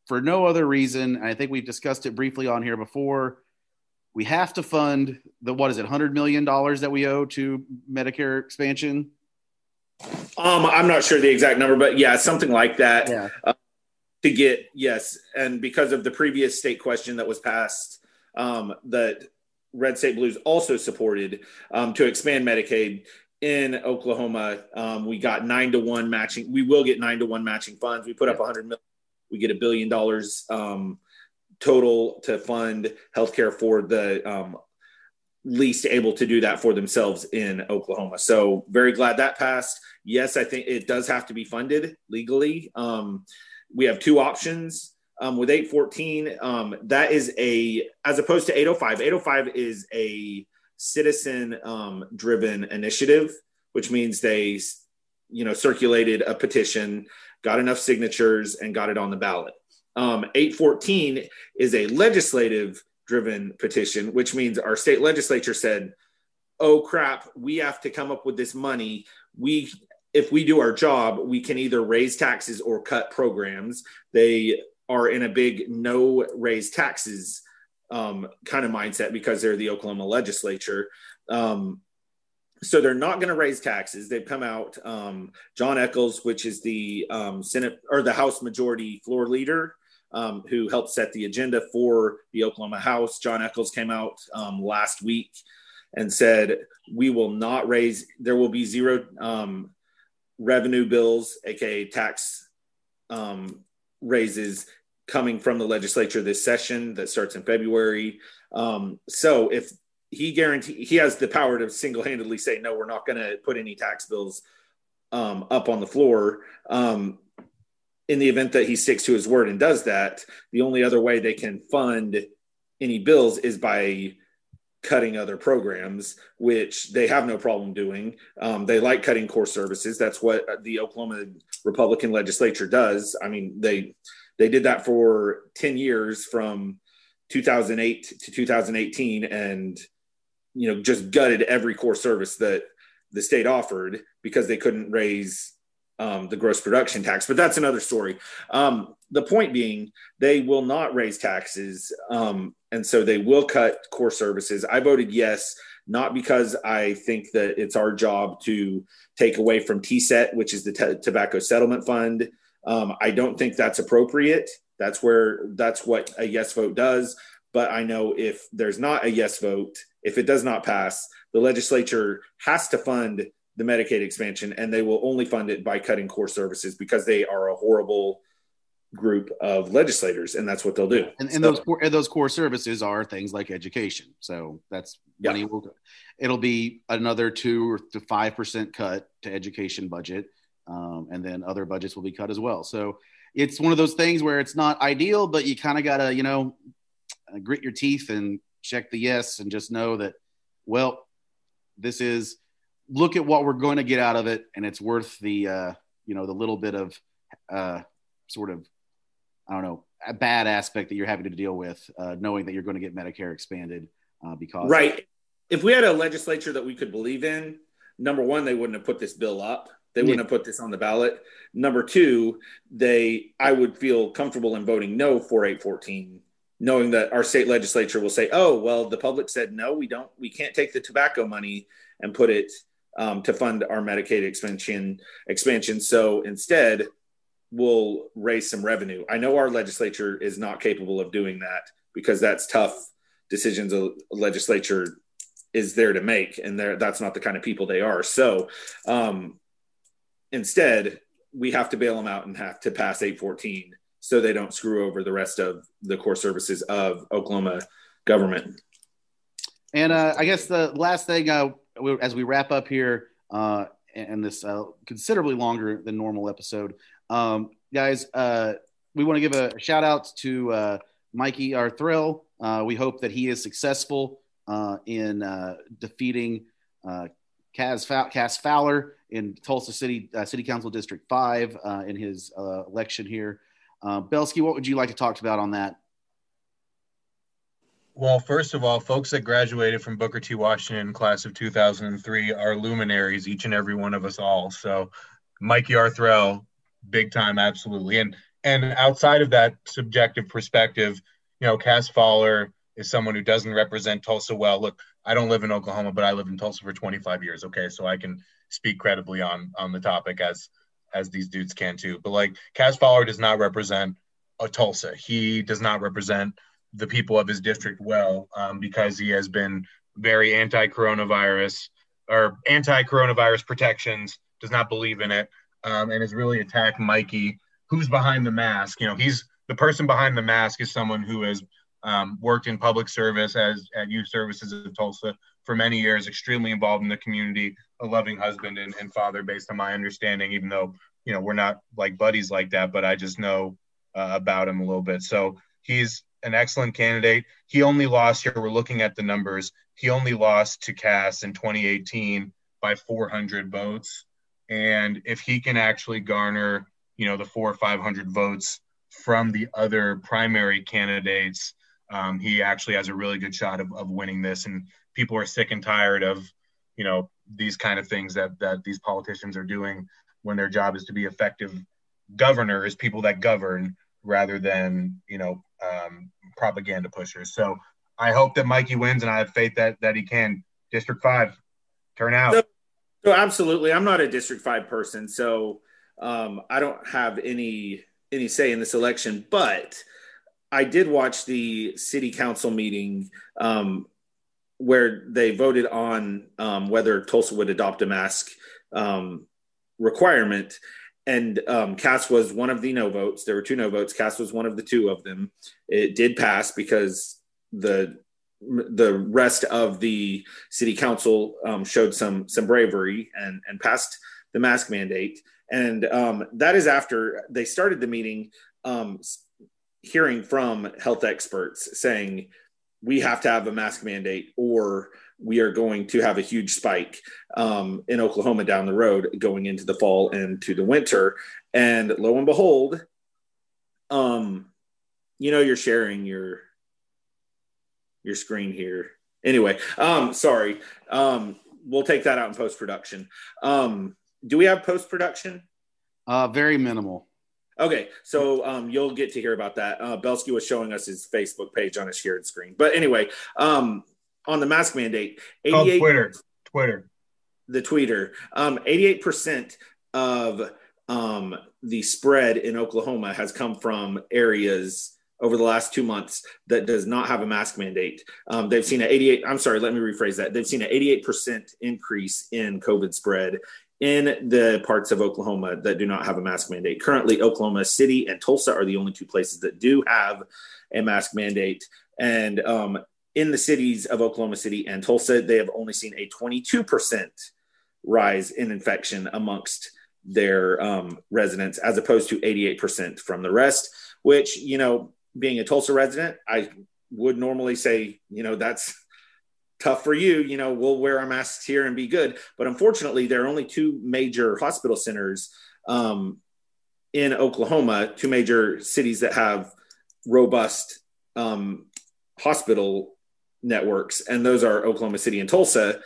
B: for no other reason, I think we've discussed it briefly on here before, we have to fund the what is it, hundred million dollars that we owe to Medicare expansion.
C: Um, I'm not sure the exact number, but yeah, something like that.
B: Yeah.
C: to get yes and because of the previous state question that was passed um, that red state blues also supported um, to expand medicaid in oklahoma um, we got nine to one matching we will get nine to one matching funds we put up a 100 million we get a billion dollars um, total to fund healthcare for the um, least able to do that for themselves in oklahoma. So very glad that passed. Yes i think it does have to be funded legally. Um, we have two options um, with 814 um, that is a as opposed to 805 805 is a citizen um, driven initiative which means they you know circulated a petition got enough signatures and got it on the ballot um, 814 is a legislative driven petition which means our state legislature said oh crap we have to come up with this money we if we do our job, we can either raise taxes or cut programs. They are in a big no raise taxes um, kind of mindset because they're the Oklahoma legislature. Um, so they're not going to raise taxes. They've come out. Um, Jon Echols, which is the um, Senate or the House Majority Floor Leader, um, who helped set the agenda for the Oklahoma House. Jon Echols came out um, last week and said, "We will not raise. There will be zero um, revenue bills, aka tax um, raises, coming from the legislature this session that starts in February. Um, so if he guarantee he has the power to single-handedly say no, we're not going to put any tax bills um, up on the floor. Um, in the event that he sticks to his word and does that, the only other way they can fund any bills is by cutting other programs, which they have no problem doing. Um, they like cutting core services. That's what the Oklahoma Republican legislature does. I mean, they they did that for ten years from 2008 to 2018, and you know just gutted every core service that the state offered because they couldn't raise um, the gross production tax. But that's another story. Um, the point being, they will not raise taxes, um, and so they will cut core services. I voted yes, not because I think that it's our job to take away from TSET, which is the t- Tobacco Settlement Fund. Um, I don't think that's appropriate. That's where that's what a yes vote does. But I know if there's not a yes vote, if it does not pass, the legislature has to fund the Medicaid expansion, and they will only fund it by cutting core services because they are a horrible group of legislators, and that's what they'll do.
B: And, and
C: So-
B: those core, and those core services are things like education. So that's
C: Yeah.
B: money will. It'll be another two or to five percent cut to education budget, um, and then other budgets will be cut as well. So it's one of those things where it's not ideal, but you kind of got to, you know, grit your teeth and check the yes and just know that, well, this is look at what we're going to get out of it, and it's worth the, uh, you know, the little bit of uh, sort of, I don't know, a bad aspect that you're having to deal with, uh, knowing that you're going to get Medicare expanded uh, because
C: right. If we had a legislature that we could believe in, number one, they wouldn't have put this bill up. They wouldn't yeah. have put this on the ballot. Number two, they I would feel comfortable in voting no for 814, knowing that our state legislature will say, "Oh, well, the public said no, we don't, we can't take the tobacco money and put it um, to fund our Medicaid expansion expansion. So instead, we'll raise some revenue." I know our legislature is not capable of doing that because that's tough decisions a legislature is there to make, and that's not the kind of people they are. So. Um, Instead, we have to bail them out and have to pass 814 so they don't screw over the rest of the core services of Oklahoma government.
B: And uh, I guess the last thing, uh, as we wrap up here, uh, and this uh, considerably longer than normal episode, um, guys, uh, we want to give a shout out to uh, Mykey Arthrell. we hope that he is successful in defeating Cass, Cass Fahler in Tulsa City City Council District Five in his election here. Uh, Belsky, what would you like to talk about on that?
D: Well, first of all, folks that graduated from Booker T. Washington class of 2003 are luminaries, each and every one of us all. So, Mykey Arthrell, big time, absolutely. And and outside of that subjective perspective, you know, Cass Fahler is someone who doesn't represent Tulsa well. Look, I don't live in Oklahoma, but I lived in Tulsa for 25 years. Okay, so I can speak credibly on on the topic as as these dudes can too. But like Cass Fahler does not represent a Tulsa. He does not represent the people of his district well um, because he has been very anti-coronavirus or anti-coronavirus protections. Does not believe in it um, and has really attacked Mikey, who's behind the mask. You know, he's the person behind the mask is someone who has um, worked in public service as at youth services of Tulsa for many years, extremely involved in the community, a loving husband and, and father, based on my understanding. Even though you know we're not like buddies like that, but I just know uh, about him a little bit. So he's an excellent candidate. He only lost here. We're looking at the numbers. He only lost to Cass in 2018 by 400 votes. And if he can actually garner, you know, the four or 500 votes from the other primary candidates, um, he actually has a really good shot of, of winning this. And people are sick and tired of, you know, these kind of things that that these politicians are doing when their job is to be effective governors, people that govern rather than you know um, propaganda pushers. So I hope that Mikey wins, and I have faith that that he can. District five, turn out.
C: So, so absolutely, I'm not a District five person, so um, I don't have any any say in this election, but I did watch the city council meeting um, where they voted on um, whether Tulsa would adopt a mask um, requirement. And um, Cass was one of the no votes. There were two no votes. Cass was one of the two of them. It did pass because the the rest of the city council um, showed some some bravery and and passed the mask mandate. And um, that is after they started the meeting um, hearing from health experts saying we have to have a mask mandate or we are going to have a huge spike um, in Oklahoma down the road going into the fall and to the winter. And lo and behold, um, you know, you're sharing your your screen here. Anyway, um, sorry. Um, we'll take that out in post production. Um, do we have post production?
B: Uh, very minimal.
C: Okay, so um, you'll get to hear about that. Uh, Belsky was showing us his Facebook page on a shared screen. But anyway, um, on the mask mandate,
D: 88, Twitter, Twitter,
C: the tweeter, um, 88% of um, the spread in Oklahoma has come from areas over the last two months that does not have a mask mandate. Um, they've seen an 88, I'm sorry, let me rephrase that. They've seen an 88% increase in COVID spread in the parts of Oklahoma that do not have a mask mandate. Currently, Oklahoma City and Tulsa are the only two places that do have a mask mandate. And um, in the cities of Oklahoma City and Tulsa, they have only seen a 22% rise in infection amongst their um, residents, as opposed to 88% from the rest. Which you know, being a Tulsa resident, I would normally say, you know, that's tough for you. You know, we'll wear our masks here and be good. But unfortunately, there are only two major hospital centers um, in Oklahoma, two major cities that have robust um, hospital networks, and those are Oklahoma City and Tulsa.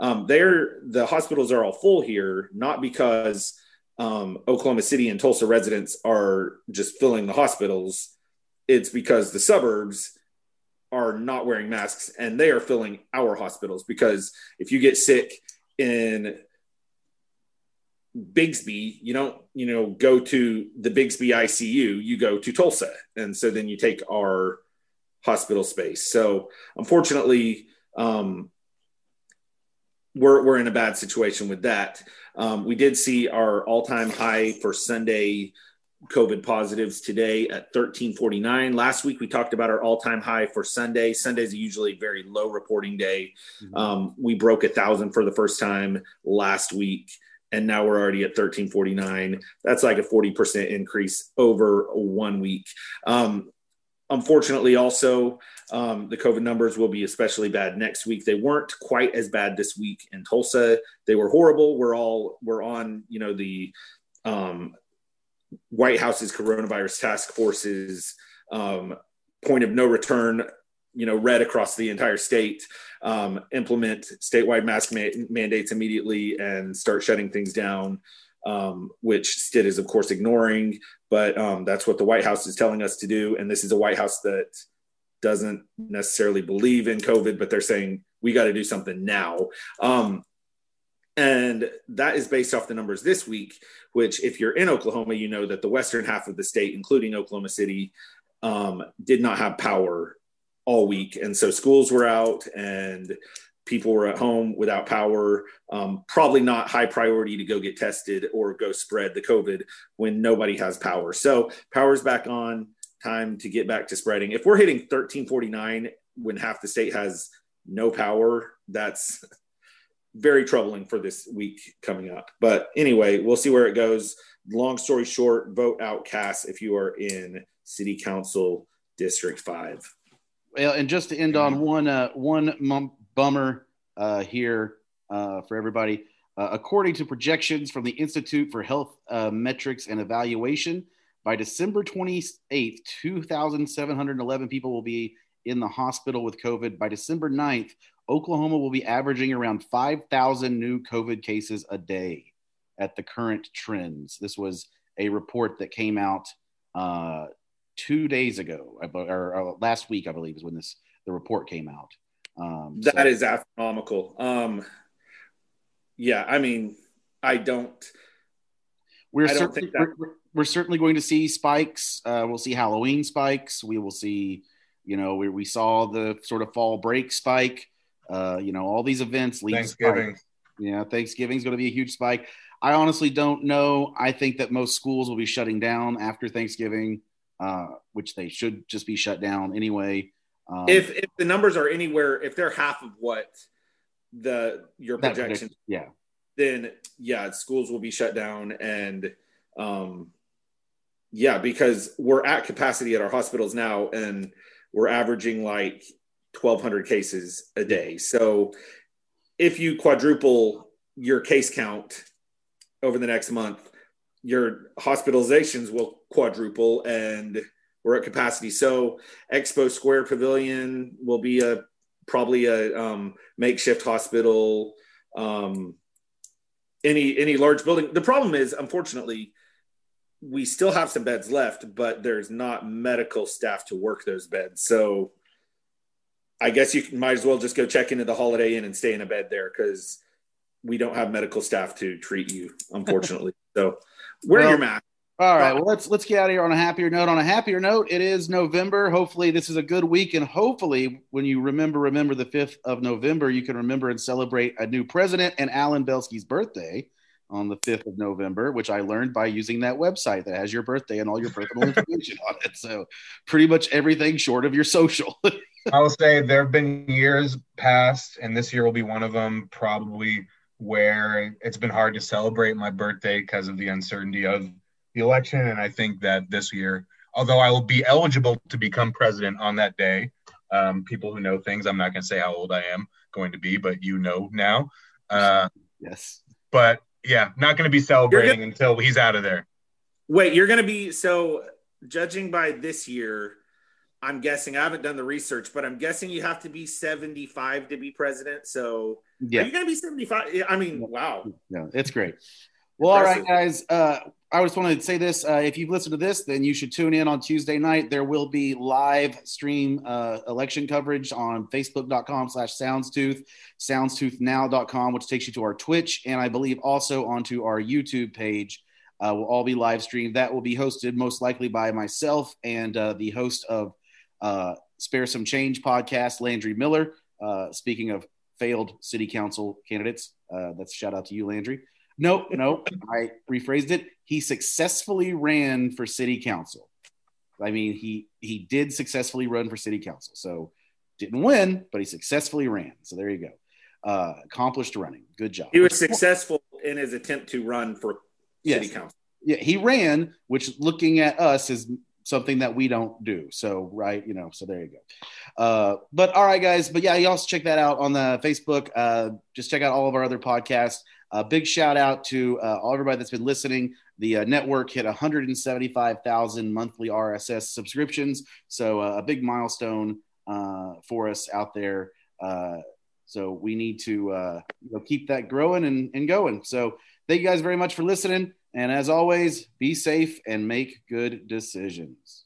C: Um, they're the hospitals are all full here, not because um, Oklahoma City and Tulsa residents are just filling the hospitals. It's because the suburbs are not wearing masks and they are filling our hospitals. Because if you get sick in Bixby, you don't, you know, go to the Bixby ICU, you go to Tulsa. And so then you take our hospital space. So unfortunately, um, we're, we're in a bad situation with that. Um, we did see our all time high for Sunday COVID positives today at 1349. Last week, we talked about our all time high for Sunday. Sundays are usually a very low reporting day. Mm-hmm. Um, we broke a thousand for the first time last week and now we're already at 1349 that's like a 40% increase over one week um, unfortunately also um, the covid numbers will be especially bad next week they weren't quite as bad this week in tulsa they were horrible we're all we're on you know the um, white house's coronavirus task force's um, point of no return you know read across the entire state um, implement statewide mask ma- mandates immediately and start shutting things down um, which Stitt is of course ignoring. But um, that's what the white house is telling us to do. And this is a white house that doesn't necessarily believe in covid but they're saying we got to do something now. Um, and that is based off the numbers this week which if you're in oklahoma you know that the western half of the state including oklahoma city um, did not have power all week. And so schools were out and people were at home without power. Um, probably not high priority to go get tested or go spread the COVID when nobody has power. So power's back on. Time to get back to spreading. If we're hitting 1349 when half the state has no power, that's very troubling for this week coming up. But anyway, we'll see where it goes. Long story short, vote out Cass if you are in City Council District 5.
B: Well, and just to end on one uh, one mum- bummer uh, here uh, for everybody. Uh, according to projections from the Institute for Health uh, Metrics and Evaluation, by December 28th, 2,711 people will be in the hospital with COVID. By December 9th, Oklahoma will be averaging around 5,000 new COVID cases a day at the current trends. This was a report that came out uh, two days ago, or, or, last week, I believe, is when this the report came out.
C: Um, that so. is astronomical. Um, yeah, I mean, I don't.
B: We're I certainly that... we're, we're, certainly going to see spikes. Uh, we'll see Halloween spikes. We will see, you know, we, we saw the sort of fall break spike. Uh, you know, all these events lead
D: Thanksgiving.
B: Yeah, Thanksgiving is going to be a huge spike. I honestly don't know. I think that most schools will be shutting down after Thanksgiving. Uh, which they should just be shut down anyway.
C: Um, if if the numbers are anywhere, if they're half of what the your projection,
B: yeah,
C: then yeah, schools will be shut down and um, yeah, because we're at capacity at our hospitals now, and we're averaging like 1,200 cases a day. So if you quadruple your case count over the next month, your hospitalizations will quadruple and we're at capacity. So Expo Square Pavilion will be a probably a um, makeshift hospital. Um, any any large building. The problem is, unfortunately, we still have some beds left, but there's not medical staff to work those beds. So I guess you might as well just go check into the Holiday Inn and stay in a bed there because we don't have medical staff to treat you, unfortunately. so Wear well, your mask.
B: All right, well let's let's get out of here on a happier note. On a happier note, it is November. Hopefully, this is a good week, and hopefully, when you remember, remember the fifth of November, you can remember and celebrate a new president and Alan Belsky's birthday on the fifth of November, which I learned by using that website that has your birthday and all your personal information on it. So, pretty much everything short of your social.
D: I will say there have been years past, and this year will be one of them. Probably where it's been hard to celebrate my birthday because of the uncertainty of the election. And I think that this year, although I will be eligible to become president on that day, um, people who know things, I'm not going to say how old I am going to be, but you know now. Uh,
B: yes.
D: But yeah, not going to be celebrating gonna, until he's out of there.
C: Wait, you're going to be so judging by this year. I'm guessing I haven't done the research, but I'm guessing you have to be 75 to be president. So yeah. you're you going to be 75? I mean, wow.
B: Yeah, it's great. Well, Impressive. all right, guys. Uh, I just wanted to say this. Uh, if you've listened to this, then you should tune in on Tuesday night. There will be live stream uh, election coverage on facebook.com slash soundstooth, soundstoothnow.com, which takes you to our Twitch, and I believe also onto our YouTube page. Uh, will all be live streamed. That will be hosted most likely by myself and uh, the host of uh, Spare Some Change podcast, Landry Miller. Uh, speaking of failed city council candidates, that's a shout out to you, Landry. Nope, nope. I rephrased it. He successfully ran for city council. I mean, he he did successfully run for city council. So didn't win, but he successfully ran. So there you go. Uh, accomplished running. Good job.
C: He was successful in his attempt to run for yes. city council.
B: Yeah, he ran, which looking at us is something that we don't do. So, right, you know, so there you go. Uh, but all right, guys. But yeah, you also check that out on the Facebook. Uh, just check out all of our other podcasts. A uh, big shout out to uh, all everybody that's been listening. The uh, network hit 175,000 monthly RSS subscriptions, so uh, a big milestone uh, for us out there. Uh, so we need to you know, keep that growing and, and going. So thank you guys very much for listening. And as always, be safe and make good decisions.